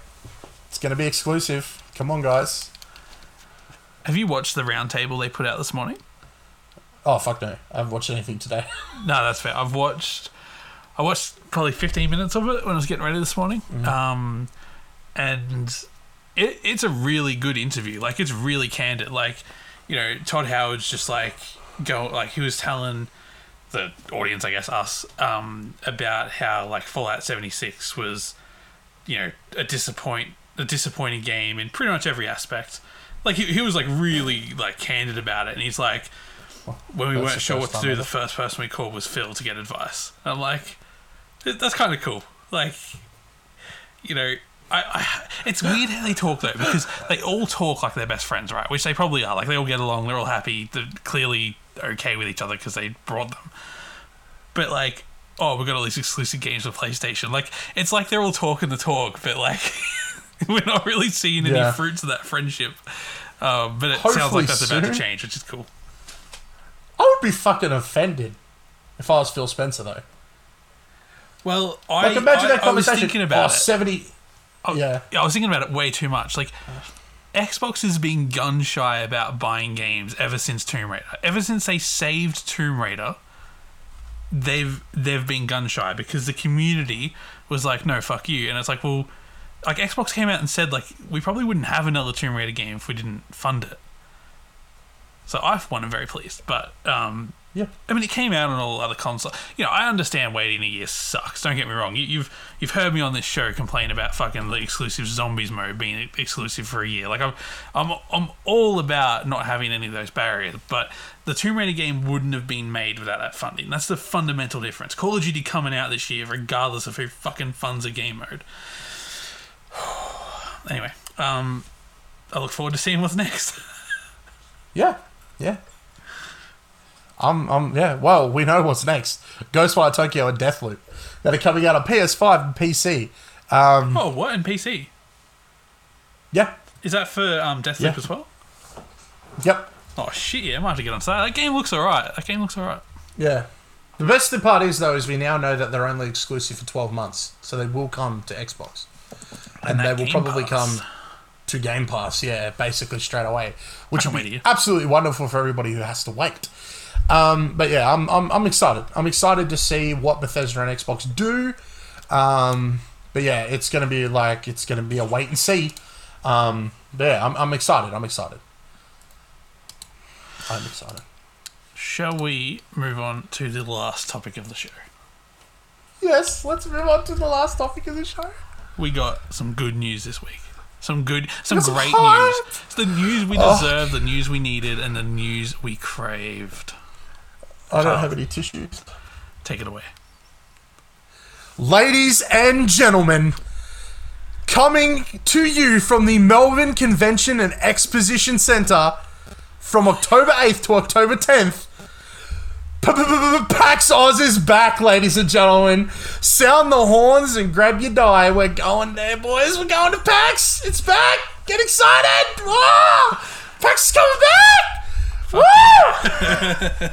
it's going to be exclusive. Come on, guys. Have you watched the roundtable they put out this morning? Oh, fuck no. I haven't watched anything today. No, that's fair. I've watched. I watched probably 15 minutes of it when I was getting ready this morning. Um, and it, it's a really good interview. Like it's really candid. Like you know, Todd Howard's just like go like he was telling the audience, I guess us, um, about how like Fallout 76 was, you know, a disappoint a disappointing game in pretty much every aspect. Like he, he was like really like candid about it, and he's like, when we That's weren't sure what to do, the first person we called was Phil to get advice. And I'm like, that's kind of cool. Like, you know, I, I it's weird how they talk though because they all talk like they're best friends, right? Which they probably are. Like they all get along, they're all happy, they're clearly okay with each other because they brought them. But like, oh, we've got all these exclusive games for PlayStation. Like, it's like they're all talking the talk, but like, we're not really seeing any Yeah. fruits of that friendship. Um, but it sounds Hopefully like that's about to change, which is cool. I would be fucking offended if I was Phil Spencer though. Well, I, Like imagine I, that I was conversation. thinking about oh, it. 70 Oh, yeah. I was thinking about it way too much. Like, Xbox has been gun shy about buying games ever since Tomb Raider. Ever since they saved Tomb Raider, they've they've been gun shy because the community was like, "No, fuck you," and it's like, well, like Xbox came out and said like we probably wouldn't have another Tomb Raider game if we didn't fund it. So I, for one, am very pleased. But um, Yeah. I mean, it came out on all other consoles. You know, I understand waiting a year sucks. Don't get me wrong. You, you've you've heard me on this show complain about fucking the exclusive zombies mode being exclusive for a year. Like I'm I'm I'm all about not having any of those barriers. But the Tomb Raider game wouldn't have been made without that funding. That's the fundamental difference. Call of Duty coming out this year, regardless of who fucking funds a game mode. anyway, um, I look forward to seeing what's next. Yeah. Yeah. I'm, I'm, yeah, well, we know what's next. Ghostwire Tokyo and Deathloop that are coming out on PS5 and PC. Um, oh, what in PC? yeah. Is that for um, Deathloop Yeah. as well? Yep. Oh shit! Yeah, I might have to get on to that. That game looks alright. That game looks alright. Yeah. The best part is, though, is we now know that they're only exclusive for 12 months. So they will come to Xbox. And, And they will Game probably Pass. come to Game Pass, yeah, basically straight away. Which would be absolutely wonderful for everybody who has to wait. Um, but yeah, I'm, I'm, I'm excited. I'm excited to see what Bethesda and Xbox do. Um, but yeah, it's going to be like, it's going to be a wait and see. Um, but yeah, I'm, I'm excited. I'm excited. I'm excited. Shall we move on to the last topic of the show? Yes, let's move on to the last topic of the show. We got some good news this week. Some good, some great hype. news. It's the news we Oh. deserve, the news we needed, and the news we craved. I don't have any tissues. Take it away. Ladies and gentlemen, coming to you from the Melbourne Convention and Exposition Centre from October 8th to October 10th. PAX Oz is back, ladies and gentlemen. Sound the horns and grab your die. We're going there, boys. We're going to PAX. It's back. Get excited. Whoa! PAX is coming back.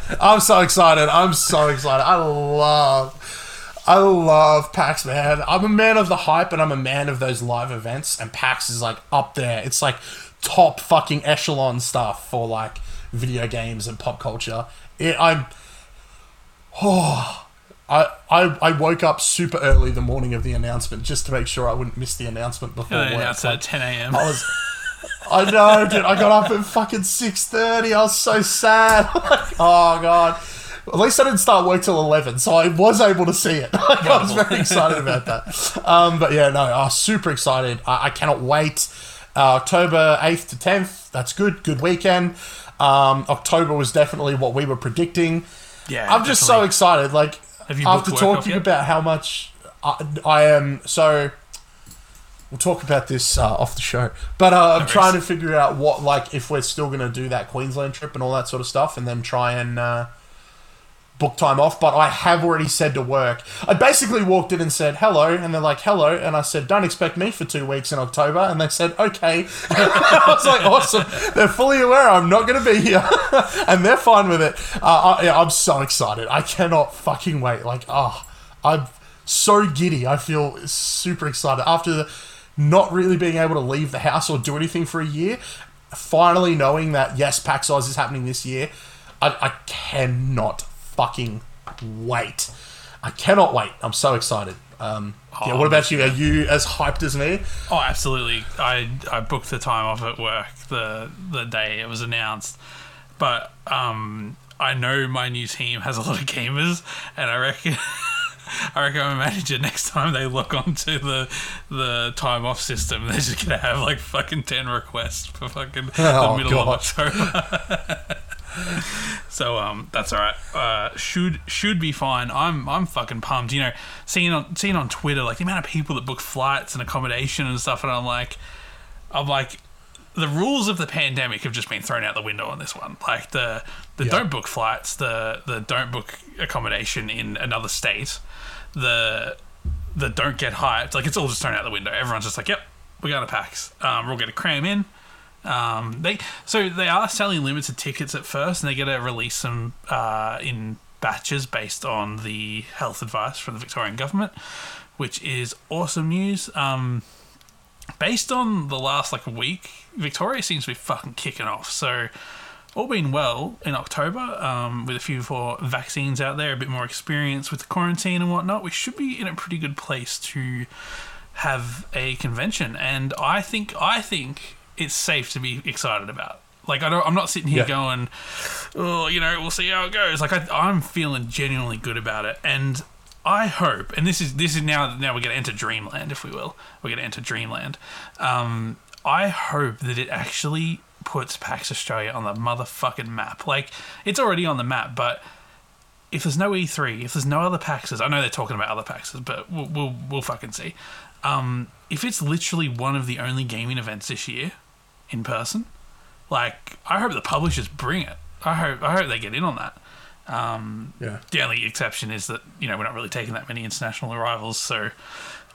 Woo! I'm so excited. I'm so excited. I love I love PAX, man. I'm a man of the hype and I'm a man of those live events, and PAX is like up there. It's like top fucking echelon stuff for like video games and pop culture. It, I'm. Oh, I, I, I woke up super early the morning of the announcement just to make sure I wouldn't miss the announcement before Yeah, work. Like, at 10 a.m. I was. I know, dude. I got up at fucking six thirty. I was so sad. Like, oh god. At least I didn't start work till eleven, so I was able to see it. Like, I was very excited about that. Um, but yeah, no, I was super excited. I, I cannot wait. Uh, October eighth to tenth. That's good. Good weekend. Um, October was definitely what we were predicting. Yeah, I'm just so definitely. excited. Like Have you booked after talking yet? about how much I, I am, so we'll talk about this uh, off the show. But uh, I'm worries. trying to figure out what, like, if we're still going to do that Queensland trip and all that sort of stuff, and then try and uh, book time off. But I have already said to work. I basically walked in and said hello, and they're like hello, and I said don't expect me for two weeks in October, and they said okay. I was like awesome. They're fully aware I'm not going to be here, and they're fine with it. Uh, I, I'm so excited. I cannot fucking wait. Like oh, I'm so giddy. I feel super excited after not really being able to leave the house or do anything for a year. Finally knowing that yes, PAX Oz is happening this year, I, I cannot fucking wait. I cannot wait. I'm so excited. Um, yeah, Oh, what about you? Are you as hyped as me? Oh, absolutely. I I booked the time off at work the the day it was announced, but um, I know my new team has a lot of gamers, and I reckon I reckon my manager next time they log onto the the time off system, they're just gonna have like fucking ten requests for fucking Oh, the middle God. of October. so um, that's all right. Uh, should should be fine. I'm I'm fucking pumped. You know, seeing on seeing on Twitter like the amount of people that book flights and accommodation and stuff, and I'm like, I'm like, the rules of the pandemic have just been thrown out the window on this one. Like the the Yeah. don't book flights, the the don't book accommodation in another state, the the don't get hyped. Like it's all just thrown out the window. Everyone's just like, yep, we're going to PAX. Um, we're all going to cram in. Um, they so they are selling limited tickets at first, and they get to release them uh, in batches based on the health advice from the Victorian government, which is awesome news. Um, based on the last like week, Victoria seems to be fucking kicking off. So, all being well in October, um, with a few more vaccines out there, a bit more experience with the quarantine and whatnot, we should be in a pretty good place to have a convention. And I think I think it's safe to be excited about. Like I don't, I'm not sitting here Yeah. going, oh, you know, we'll see how it goes. Like I, I'm feeling genuinely good about it, and I hope. And this is this is now now we're going to enter dreamland, if we will. We're going to enter dreamland. Um, I hope that it actually puts PAX Australia on the motherfucking map. Like it's already on the map, but if there's no E3, if there's no other PAXs, I know they're talking about other PAXs, but we'll we'll, we'll fucking see. Um, if it's literally one of the only gaming events this year in person, like I hope the publishers bring it. I hope I hope they get in on that. Um, Yeah. the only exception is that you know we're not really taking that many international arrivals, so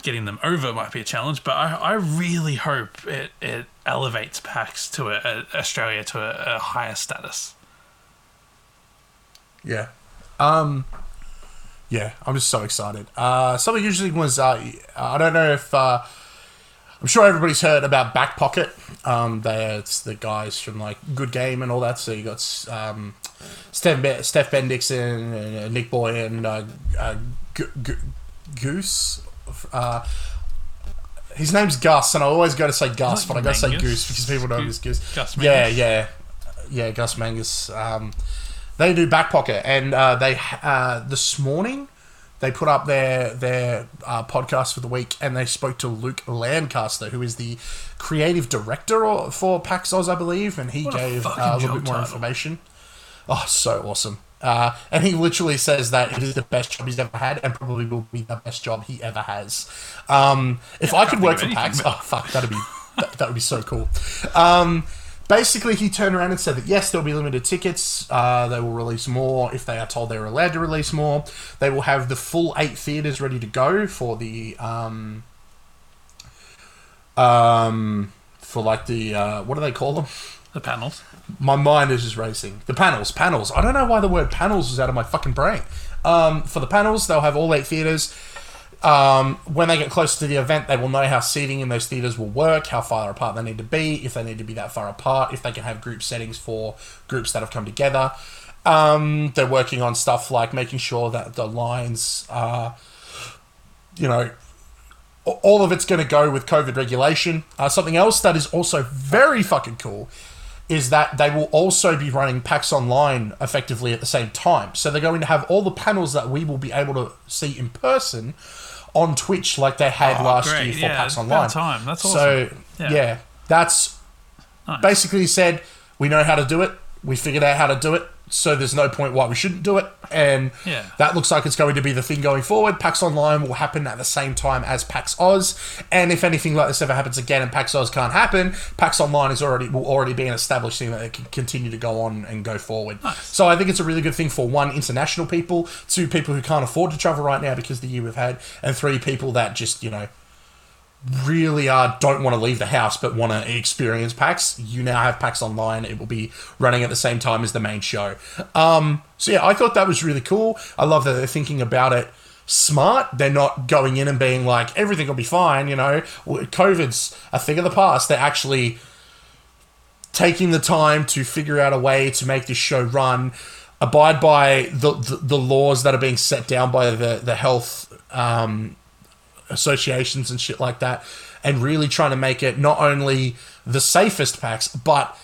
getting them over might be a challenge. But I, I really hope it, it elevates PAX to a, a Australia to a, a higher status. Yeah. Um. Yeah, I'm just so excited. Uh, something interesting was uh, I don't know if uh, I'm sure everybody's heard about Back Pocket. Um, they it's the guys from like Good Game and all that. So you got um, Steph, Be- Steph Bendix and, uh, Nick Boy and uh, uh, G- G- Goose. Uh, his name's Gus, and I always go to say Gus, but I gotta say Goose because people know him as Goose. Gus yeah, Mangus. yeah, yeah, Gus Mangus. Um, they do back pocket, and uh, they uh, this morning they put up their their uh, podcast for the week, and they spoke to Luke Lancaster, who is the creative director or- for PAX Oz, I believe, and he What gave fucking uh, a little bit more title. information. Oh, so awesome. Uh, and he literally says that it is the best job he's ever had, and probably will be the best job he ever has. Um, if I could work for PAX, oh fuck, that'd be that, that would be so cool. Um, basically, he turned around and said that yes, there'll be limited tickets. Uh, they will release more if they are told they're allowed to release more. They will have the full eight theaters ready to go for the um, um, for like the uh, what do they call them? The panels. My mind is just racing. The panels, panels. I don't know why the word panels is out of my fucking brain. Um, for the panels, they'll have all eight theaters. Um, when they get closer to the event, they will know how seating in those theaters will work, how far apart they need to be, if they need to be that far apart, if they can have group settings for groups that have come together. Um, they're working on stuff like making sure that the lines are, you know, all of it's going to go with COVID regulation. Uh, something else that is also very fucking cool is that they will also be running PAX Online effectively at the same time. So they're going to have all the panels that we will be able to see in person on Twitch like they had Oh, last great. year for Yeah, PAX Online. time. That's So, yeah. Yeah. that's Nice. basically said we know how to do it. We figured out how to do it. So there's no point why we shouldn't do it. And Yeah. that looks like it's going to be the thing going forward. PAX Online will happen at the same time as PAX Oz. And if anything like this ever happens again and PAX Oz can't happen, PAX Online is already will already be an established thing that it can continue to go on and go forward. So I think it's a really good thing for one, international people, two, people who can't afford to travel right now because of the year we've had, and three, people that just, you know, really uh, don't want to leave the house but want to experience PAX, you now have PAX Online. It will be running at the same time as the main show. Um, so yeah, I thought that was really cool. I love that they're thinking about it smart. They're not going in and being like everything will be fine. You know, COVID's a thing of the past. They're actually taking the time to figure out a way to make this show run, abide by the the, the laws that are being set down by the the health um, associations and shit like that, and really trying to make it not only the safest packs, but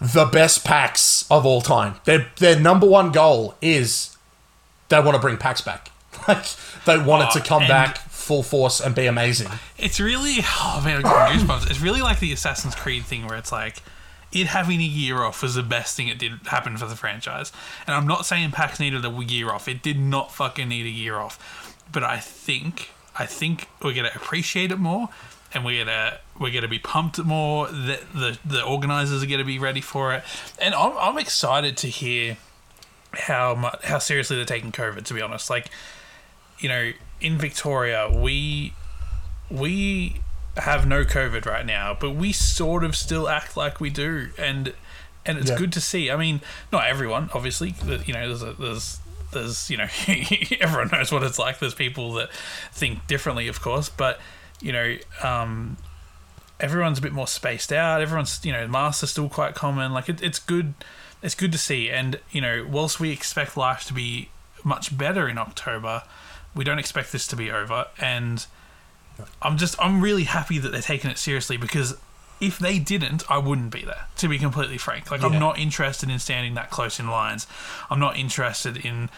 the best packs of all time. Their their number one goal is they want to bring packs back. like they want it Oh, to uh, come and- back full force and be amazing. It's really, oh man, I'm getting goosebumps. It's really like the Assassin's Creed thing where it's like, it having a year off was the best thing it did happen for the franchise. And I'm not saying PAX needed a year off. It did not fucking need a year off. But I think, I think we're gonna appreciate it more, and we're gonna we're gonna be pumped more. The the, the organizers are gonna be ready for it, and I'm, I'm excited to hear how much how seriously they're taking COVID. To be honest, like you know, in Victoria, we we have no COVID right now, but we sort of still act like we do, and and it's Yeah. good to see. I mean, not everyone, obviously. but, You know, there's a, there's there's you know everyone knows what it's like. There's people that think differently, of course, but you know. Um, Everyone's a bit more spaced out. Everyone's, you know, masks are still quite common. Like it, it's good, it's good to see. And you know, whilst we expect life to be much better in October, we don't expect this to be over. And I'm just I'm really happy that they're taking it seriously because if they didn't, I wouldn't be there. To be completely frank, like Yeah. I'm not interested in standing that close in lines. I'm not interested in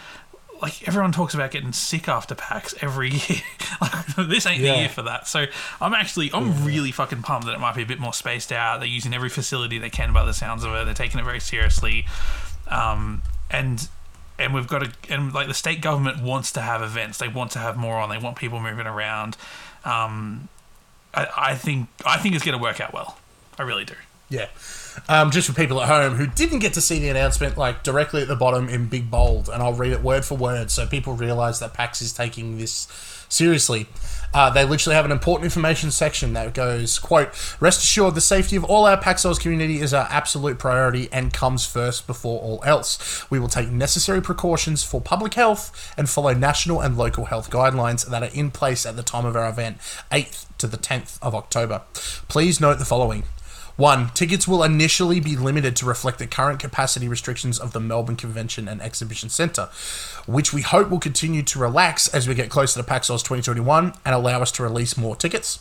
like everyone talks about getting sick after PAX every year. like, this ain't Yeah. the year for that. So I'm actually I'm really fucking pumped that it might be a bit more spaced out. They're using every facility they can by the sounds of it. They're taking it very seriously. Um, and and we've got to and like the state government wants to have events. They want to have more on. They want people moving around. Um, I, think I think it's going to work out well. I really do. Yeah. Um, just for people at home who didn't get to see the announcement, like directly at the bottom in big bold, and I'll read it word for word so people realize that PAX is taking this seriously. Uh, they literally have an important information section that goes, quote, Rest assured the safety of all our PAX Oz community is our absolute priority and comes first before all else. We will take necessary precautions for public health and follow national and local health guidelines that are in place at the time of our event, 8th to the 10th of October. Please note the following. One, tickets will initially be limited to reflect the current capacity restrictions of the Melbourne Convention and Exhibition Centre, which we hope will continue to relax as we get closer to PAX Oz 2021 and allow us to release more tickets.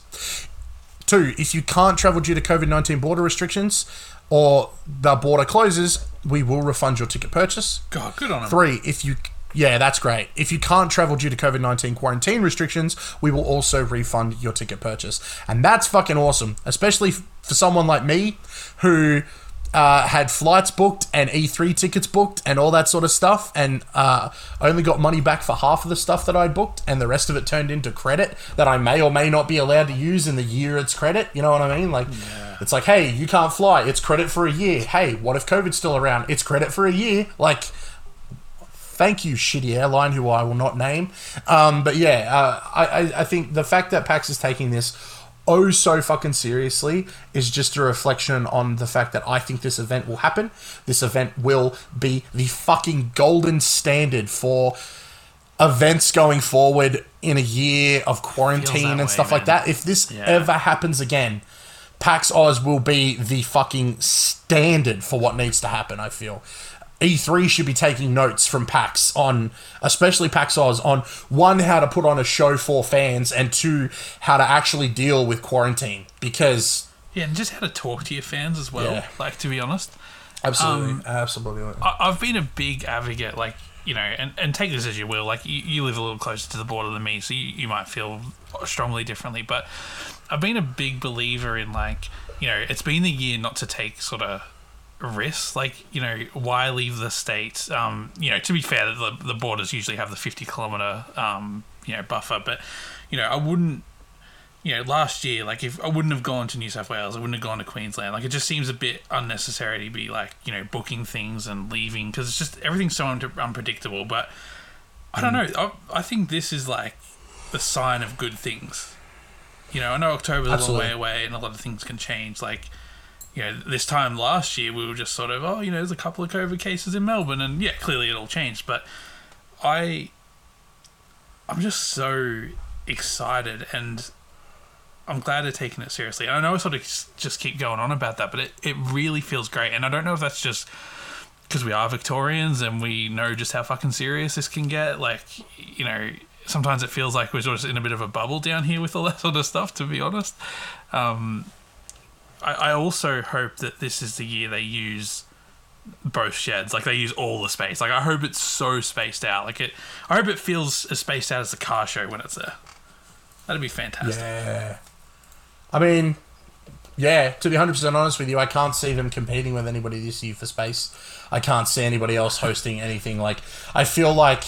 Two, if you can't travel due to COVID 19 border restrictions or the border closes, we will refund your ticket purchase. God, good on them. Three, if you yeah, that's great. If you can't travel due to COVID 19 quarantine restrictions, we will also refund your ticket purchase. And that's fucking awesome, especially f- for someone like me who uh, had flights booked and E3 tickets booked and all that sort of stuff, and uh, only got money back for half of the stuff that I'd booked, and the rest of it turned into credit that I may or may not be allowed to use in the year it's credit. You know what I mean? Like, it's like, hey, you can't fly, it's credit for a year. Hey, what if COVID's still around? It's credit for a year. Like, thank you, shitty airline, who I will not name. Um, but yeah, uh, I, I, think the fact that PAX is taking this oh so fucking seriously is just a reflection on the fact that I think this event will happen. This event will be the fucking golden standard for events going forward in a year of quarantine and way, stuff like that. If this Yeah. ever happens again, PAX Oz will be the fucking standard for what needs to happen, I feel. E3 should be taking notes from PAX on, especially PAX Oz, on one, how to put on a show for fans, and two, how to actually deal with quarantine. Because, Yeah, and just how to talk to your fans as well. Yeah. Like to be honest, absolutely, um, absolutely. I, I've been a big advocate, like you know, and, and take this as you will. Like you, you live a little closer to the border than me, so you, you might feel strongly differently. But I've been a big believer in like you know, it's been the year not to take sort of risks. Like you know, why leave the state? Um, you know, to be fair, the the borders usually have the fifty kilometer um, you know buffer, but you know, I wouldn't you know, last year, like if I wouldn't have gone to New South Wales, I wouldn't have gone to Queensland. Like it just seems a bit unnecessary to be like, you know, booking things and leaving because it's just everything's so un- unpredictable. But I don't know. I, I think this is like the sign of good things. You know, I know October's a long way away and a lot of things can change. Like, you know, this time last year we were just sort of, oh, you know, there's a couple of COVID cases in Melbourne, and yeah, clearly it all changed. But I, I'm just so excited and I'm glad they're taking it seriously. I know I sort of just keep going on about that, but it, it really feels great. And I don't know if that's just because we are Victorians and we know just how fucking serious this can get. Like, you know, sometimes it feels like we're just in a bit of a bubble down here with all that sort of stuff, to be honest. Um, I, I also hope that this is the year they use both sheds. Like they use all the space. Like I hope it's so spaced out. Like it. I hope it feels as spaced out as the car show when it's there. That'd be fantastic. Yeah. I mean, yeah, to be 100% honest with you, I can't see them competing with anybody this year for space. I can't see anybody else hosting anything. Like, I feel like,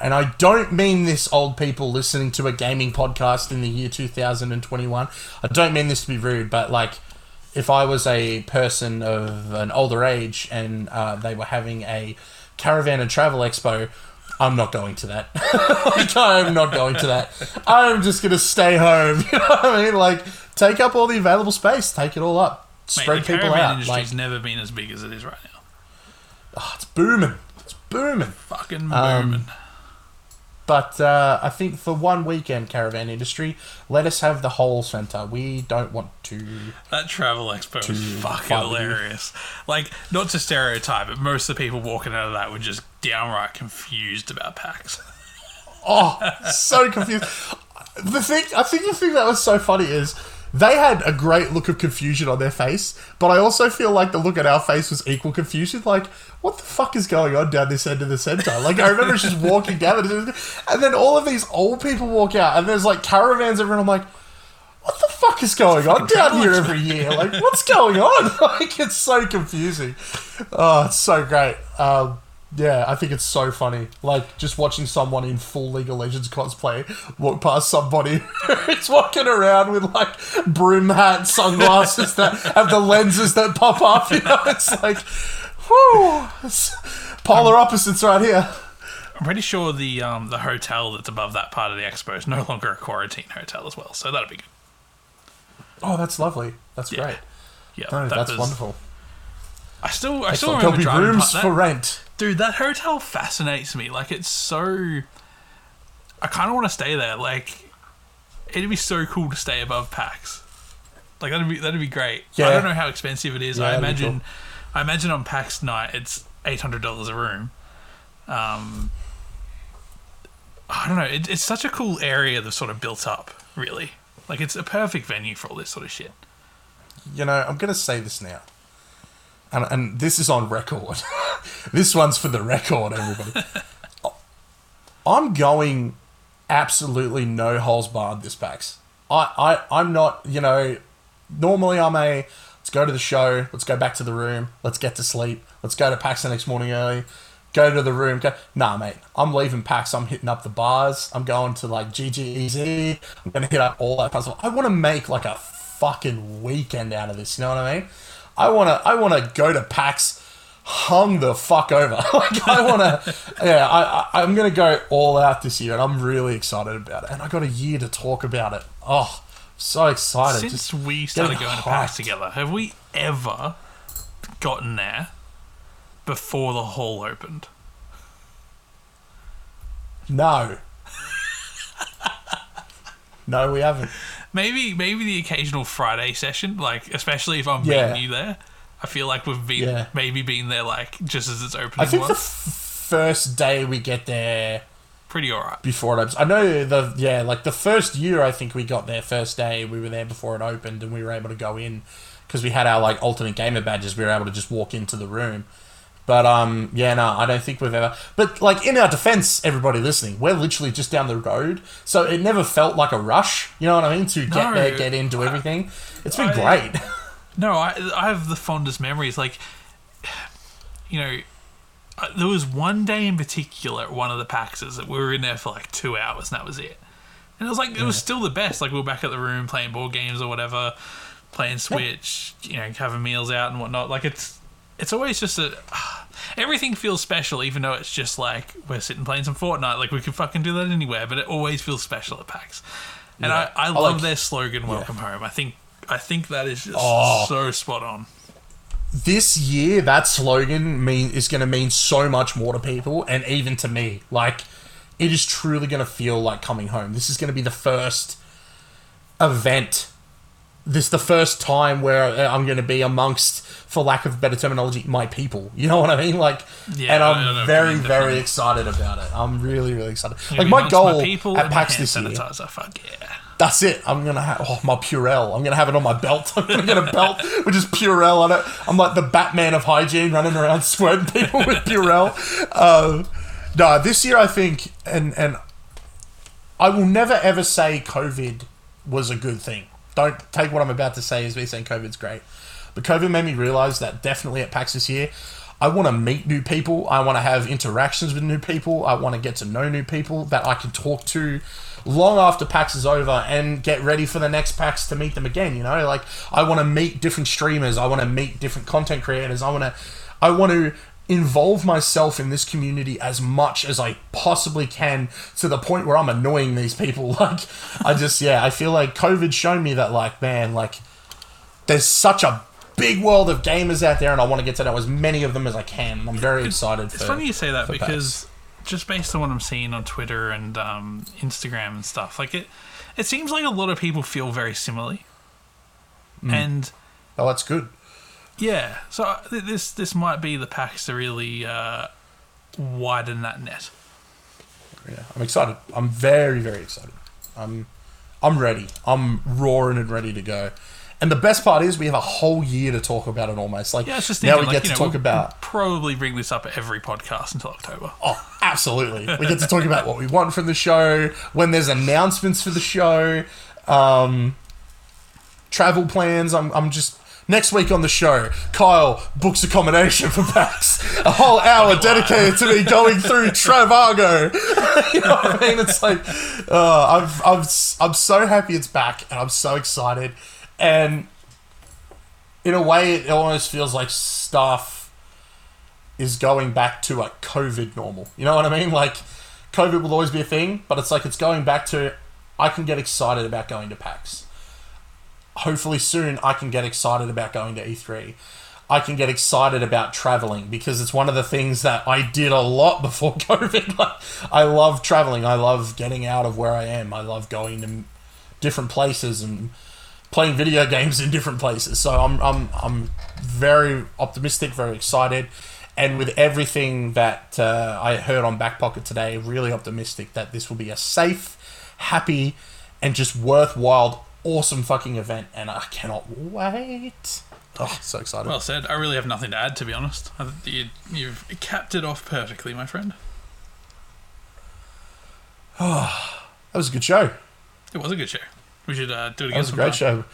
and I don't mean this, old people listening to a gaming podcast in the year 2021. I don't mean this to be rude, but like, if I was a person of an older age and uh, they were having a caravan and travel expo, I'm not going to that. like, I'm not going to that. I'm just going to stay home. You know what I mean? Like, take up all the available space, take it all up, Mate, spread the people out. industry's Like, never been as big as it is right now. oh, it's booming. It's booming. Fucking Um, booming. But uh, I think for one weekend, caravan industry, let us have the whole center. We don't want to. That travel expo was fucking hilarious. Like, not to stereotype, but most of the people walking out of that were just downright confused about PAX. Oh, so confused. The thing, I think the thing that was so funny is they had a great look of confusion on their face, but I also feel like the look at our face was equal confusion. Like, what the fuck is going on down this end of the center? Like, I remember just walking down, and and then all of these old people walk out, and there's like caravans everywhere. I'm like, what the fuck is going on down here every year? Like, what's going on? Like, it's so confusing. Oh, it's so great. Um, yeah, I think it's so funny. Like, just watching someone in full League of Legends cosplay walk past somebody who's walking around with, like, broom hat, sunglasses that have the lenses that pop up. You know, it's like, whew. It's polar opposites right here. I'm pretty sure the um, the hotel that's above that part of the expo is no longer a quarantine hotel as well, so that'll be good. Oh, that's lovely. That's Yeah. great. Yeah, No, that that's was- wonderful. I still, I still Excellent. remember There'll be rooms for rent. Dude, that hotel fascinates me. Like, it's so. I kind of want to stay there. Like, it'd be so cool to stay above PAX. Like, that'd be that'd be great. Yeah. I don't know how expensive it is. Yeah, I imagine, I imagine on PAX night it's eight hundred dollars a room. Um, I don't know. It, it's such a cool area that's sort of built up. Really, like it's a perfect venue for all this sort of shit. you know, I'm going to say this now. And, and this is on record. this one's for the record, everybody. I'm going absolutely no holes barred this PAX. I, I, I'm not, you know, normally I'm a let's go to the show, let's go back to the room, let's get to sleep, let's go to PAX the next morning early, go to the room. Go. Nah, mate, I'm leaving PAX. I'm hitting up the bars. I'm going to like GGEZ. I'm going to hit up all that puzzle. I want to make like a fucking weekend out of this. You know what I mean? I want to. I want to go to PAX hung the fuck over. like I want to. Yeah, I, I, I'm going to go all out this year, and I'm really excited about it. And I got a year to talk about it. Oh, so excited! Since Just we started going to PAX together, have we ever gotten there before the hall opened? no. no, we haven't. Maybe maybe the occasional Friday session, like especially if I'm Yeah. meeting you there. I feel like we've been Yeah. maybe been there like just as it's opening I think the f- first day we get there Pretty alright. before it opens. I know the yeah, like the first year I think we got there first day. We were there before it opened, and we were able to go in because we had our like alternate gamer badges. We were able to just walk into the room. But um, yeah, no, I don't think we've ever. But like in our defense, everybody listening, we're literally just down the road, so it never felt like a rush. You know what I mean? To get No, there, get into everything. It's been I- great. No, I I have the fondest memories. Like, you know, uh, there was one day in particular at one of the PAXs that we were in there for like two hours, and that was it. And it was like it was still the best. Like we were back at the room playing board games or whatever, playing Switch, you know, having meals out and whatnot. Like it's it's always just a everything feels special, even though it's just like we're sitting playing some Fortnite. Like we could fucking do that anywhere, but it always feels special at PAX. And Yeah. I, I I love like- their slogan, "Welcome home." I think I think that is just Oh. so spot on. this year that slogan mean is going to mean so much more to people and even to me like it is truly going to feel like coming home this is going to be the first event this the first time where uh, i'm going to be amongst for lack of better terminology my people you know what i mean like Yeah, and I know what i'm very very excited about it i'm really really excited Yeah, like my goal people at pax this year sanitizer. Fuck yeah. That's it. I'm gonna have oh my Purell. I'm gonna have it on my belt. I'm gonna get a belt with just Purell on it. I'm like the Batman of hygiene, running around squirting people with Purell. Um, no, this year I think, and and I will never ever say COVID was a good thing. Don't take what I'm about to say as me saying COVID's great. But COVID made me realize that definitely at PAX this year, I want to meet new people. I want to have interactions with new people. I want to get to know new people that I can talk to long after PAX is over and get ready for the next PAX to meet them again. You know, like I want to meet different streamers. I want to meet different content creators. I want to, I want to involve myself in this community as much as I possibly can to the point where I'm annoying these people. Like, I just, yeah, I feel like COVID showed me that, like, man, like, there's such a big world of gamers out there, and I want to get to know as many of them as I can. I'm very excited. For It's for, funny you say that because just based on what I'm seeing on Twitter and um, Instagram and stuff, like it, it seems like a lot of people feel very similarly. Mm. And Oh, that's good. Yeah, so uh, this this might be the PAX to really uh, widen that net. Yeah, I'm excited. I'm very, very excited. I'm, I'm ready. I'm roaring and ready to go. And the best part is we have a whole year to talk about it almost. Like Yeah, it's just now we like, get to know, talk we'll- about probably bring this up at every podcast until October. Oh, absolutely. We get to talk about what we want from the show, when there's announcements for the show, um, travel plans. I'm, I'm just. Next week on the show, Kyle books accommodation for PAX. A whole hour dedicated to me going through Trivago. you know what I mean? It's like, uh, I'm, I'm, I'm so happy it's back and I'm so excited. And in a way, it almost feels like stuff is going back to a COVID normal. You know what I mean? Like, COVID will always be a thing, but it's like it's going back to I can get excited about going to PAX. Hopefully soon I can get excited about going to E3. I can get excited about traveling because it's one of the things that I did a lot before COVID. I love traveling. I love getting out of where I am. I love going to different places and playing video games in different places. So I'm I'm I'm very optimistic, very excited, and with everything that uh, I heard on Back Pocket today, really optimistic that this will be a safe, happy, and just worthwhile, awesome fucking event, and I cannot wait. Oh, so excited! Well said. I really have nothing to add, to be honest. You, you've capped it off perfectly, my friend. that was a good show. It was a good show. We should uh, do it again. That was a great show.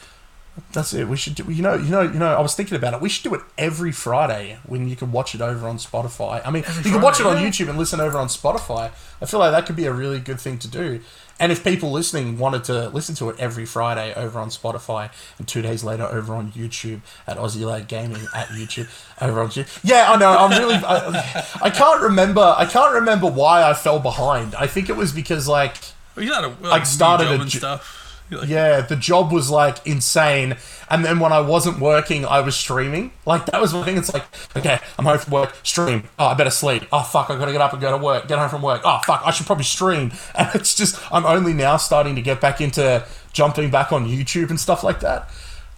That's it. We should do. You know. You know. You know. I was thinking about it. We should do it every Friday when you can watch it over on Spotify. I mean, Every you can watch it on yeah. YouTube and listen over on Spotify. I feel like that could be a really good thing to do. And if people listening wanted to listen to it every Friday over on Spotify and two days later over on YouTube at Aussie Lad Gaming at YouTube over on YouTube. Yeah, I know. I'm really. I, I can't remember. I can't remember why I fell behind. I think it was because like. Well, you had a like, started a stuff. Like, Yeah, the job was like insane. And then when I wasn't working, I was streaming. Like that was my thing. It's like, okay, I'm home from work, stream. Oh, I better sleep. Oh fuck, I gotta get up and go to work. Get home from work. Oh fuck, I should probably stream. And it's just I'm only now starting to get back into jumping back on YouTube and stuff like that.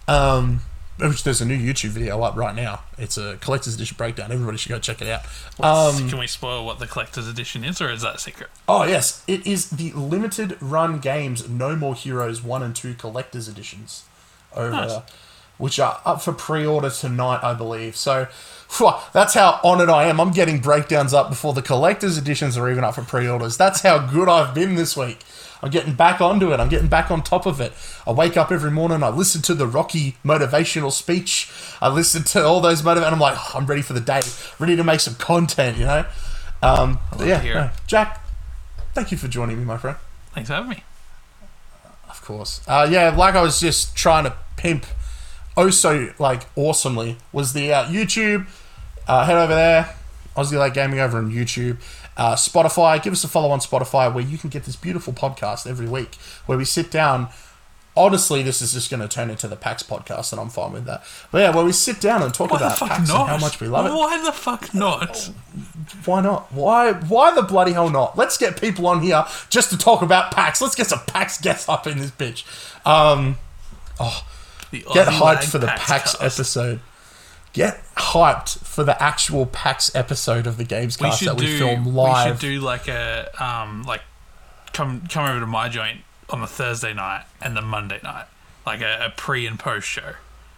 Um which there's a new YouTube video up right now. It's a collector's edition breakdown. Everybody should go check it out. Um, can we spoil what the collector's edition is, or is that a secret? Oh yes, it is the limited run games No More Heroes one and two collector's editions, over, Nice. which are up for pre-order tonight, I believe. So that's how honoured I am. I'm getting breakdowns up before the collector's editions are even up for pre-orders. That's how good I've been this week. I'm getting back onto it. I'm getting back on top of it. I wake up every morning. I listen to the Rocky motivational speech. I listen to all those motivate. I'm like, "Oh, I'm ready for the day, ready to make some content. You know. Um, yeah, no. Jack, thank you for joining me, my friend. Thanks for having me. Of course. Uh, yeah, like I was just trying to pimp oh so like awesomely was the uh, YouTube. Uh, head over there, Aussie Lad Gaming over on YouTube. Uh, Spotify, give us a follow on Spotify where you can get this beautiful podcast every week where we sit down. Honestly, this is just going to turn into the PAX podcast, and I'm fine with that. But yeah, where we sit down and talk Why about PAX not? and how much we love it. Why the fuck not? Why not? Why why the bloody hell not? Let's get people on here just to talk about PAX. Let's get some PAX guests up in this bitch. Um, The get hyped for the PAX cast. episode. Get hyped for the actual PAX episode of the Games Cast that we do. film live. We should do like a um like come come over to my joint on the Thursday night and the Monday night, like a, a pre and post show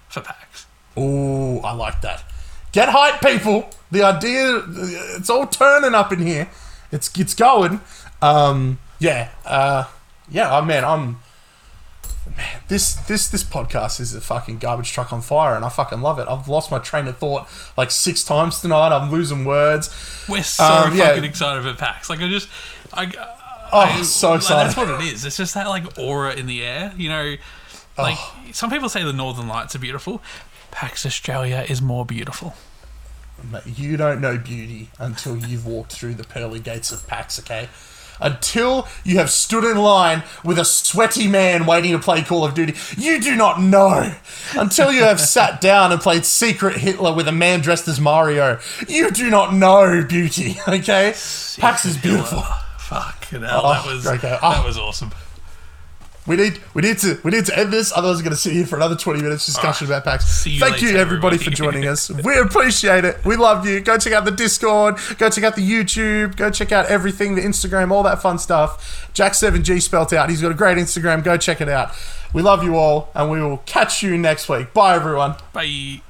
for PAX. Ooh, I like that. Get hype, people. The idea, it's all turning up in here. It's it's going. Um, yeah, uh, yeah. I mean, I'm. Man, this this this podcast is a fucking garbage truck on fire, and I fucking love it. I've lost my train of thought like six times tonight. I'm losing words. We're so Um, yeah. fucking excited for PAX. Like I just, I, Oh, I- so like, excited. that's what it is. It's just that like aura in the air. You know, like Oh. some people say the Northern Lights are beautiful. PAX Australia is more beautiful. You don't know beauty until you've walked through the pearly gates of PAX, okay? Until you have stood in line with a sweaty man waiting to play Call of Duty, you do not know. Until you have sat down and played Secret Hitler with a man dressed as Mario, you do not know beauty, okay? PAX is beautiful. Fuck, hell, that Oh, was okay. that Oh. was awesome. We need we need to we need to end this, otherwise we're gonna sit here for another twenty minutes discussion ah, about PAX. See you Thank you later, everybody, for joining us. We appreciate it. We love you. Go check out the Discord, go check out the YouTube, go check out everything, the Instagram, all that fun stuff. Jack7G spelt out. He's got a great Instagram. Go check it out. We love you all, and we will catch you next week. Bye everyone. Bye.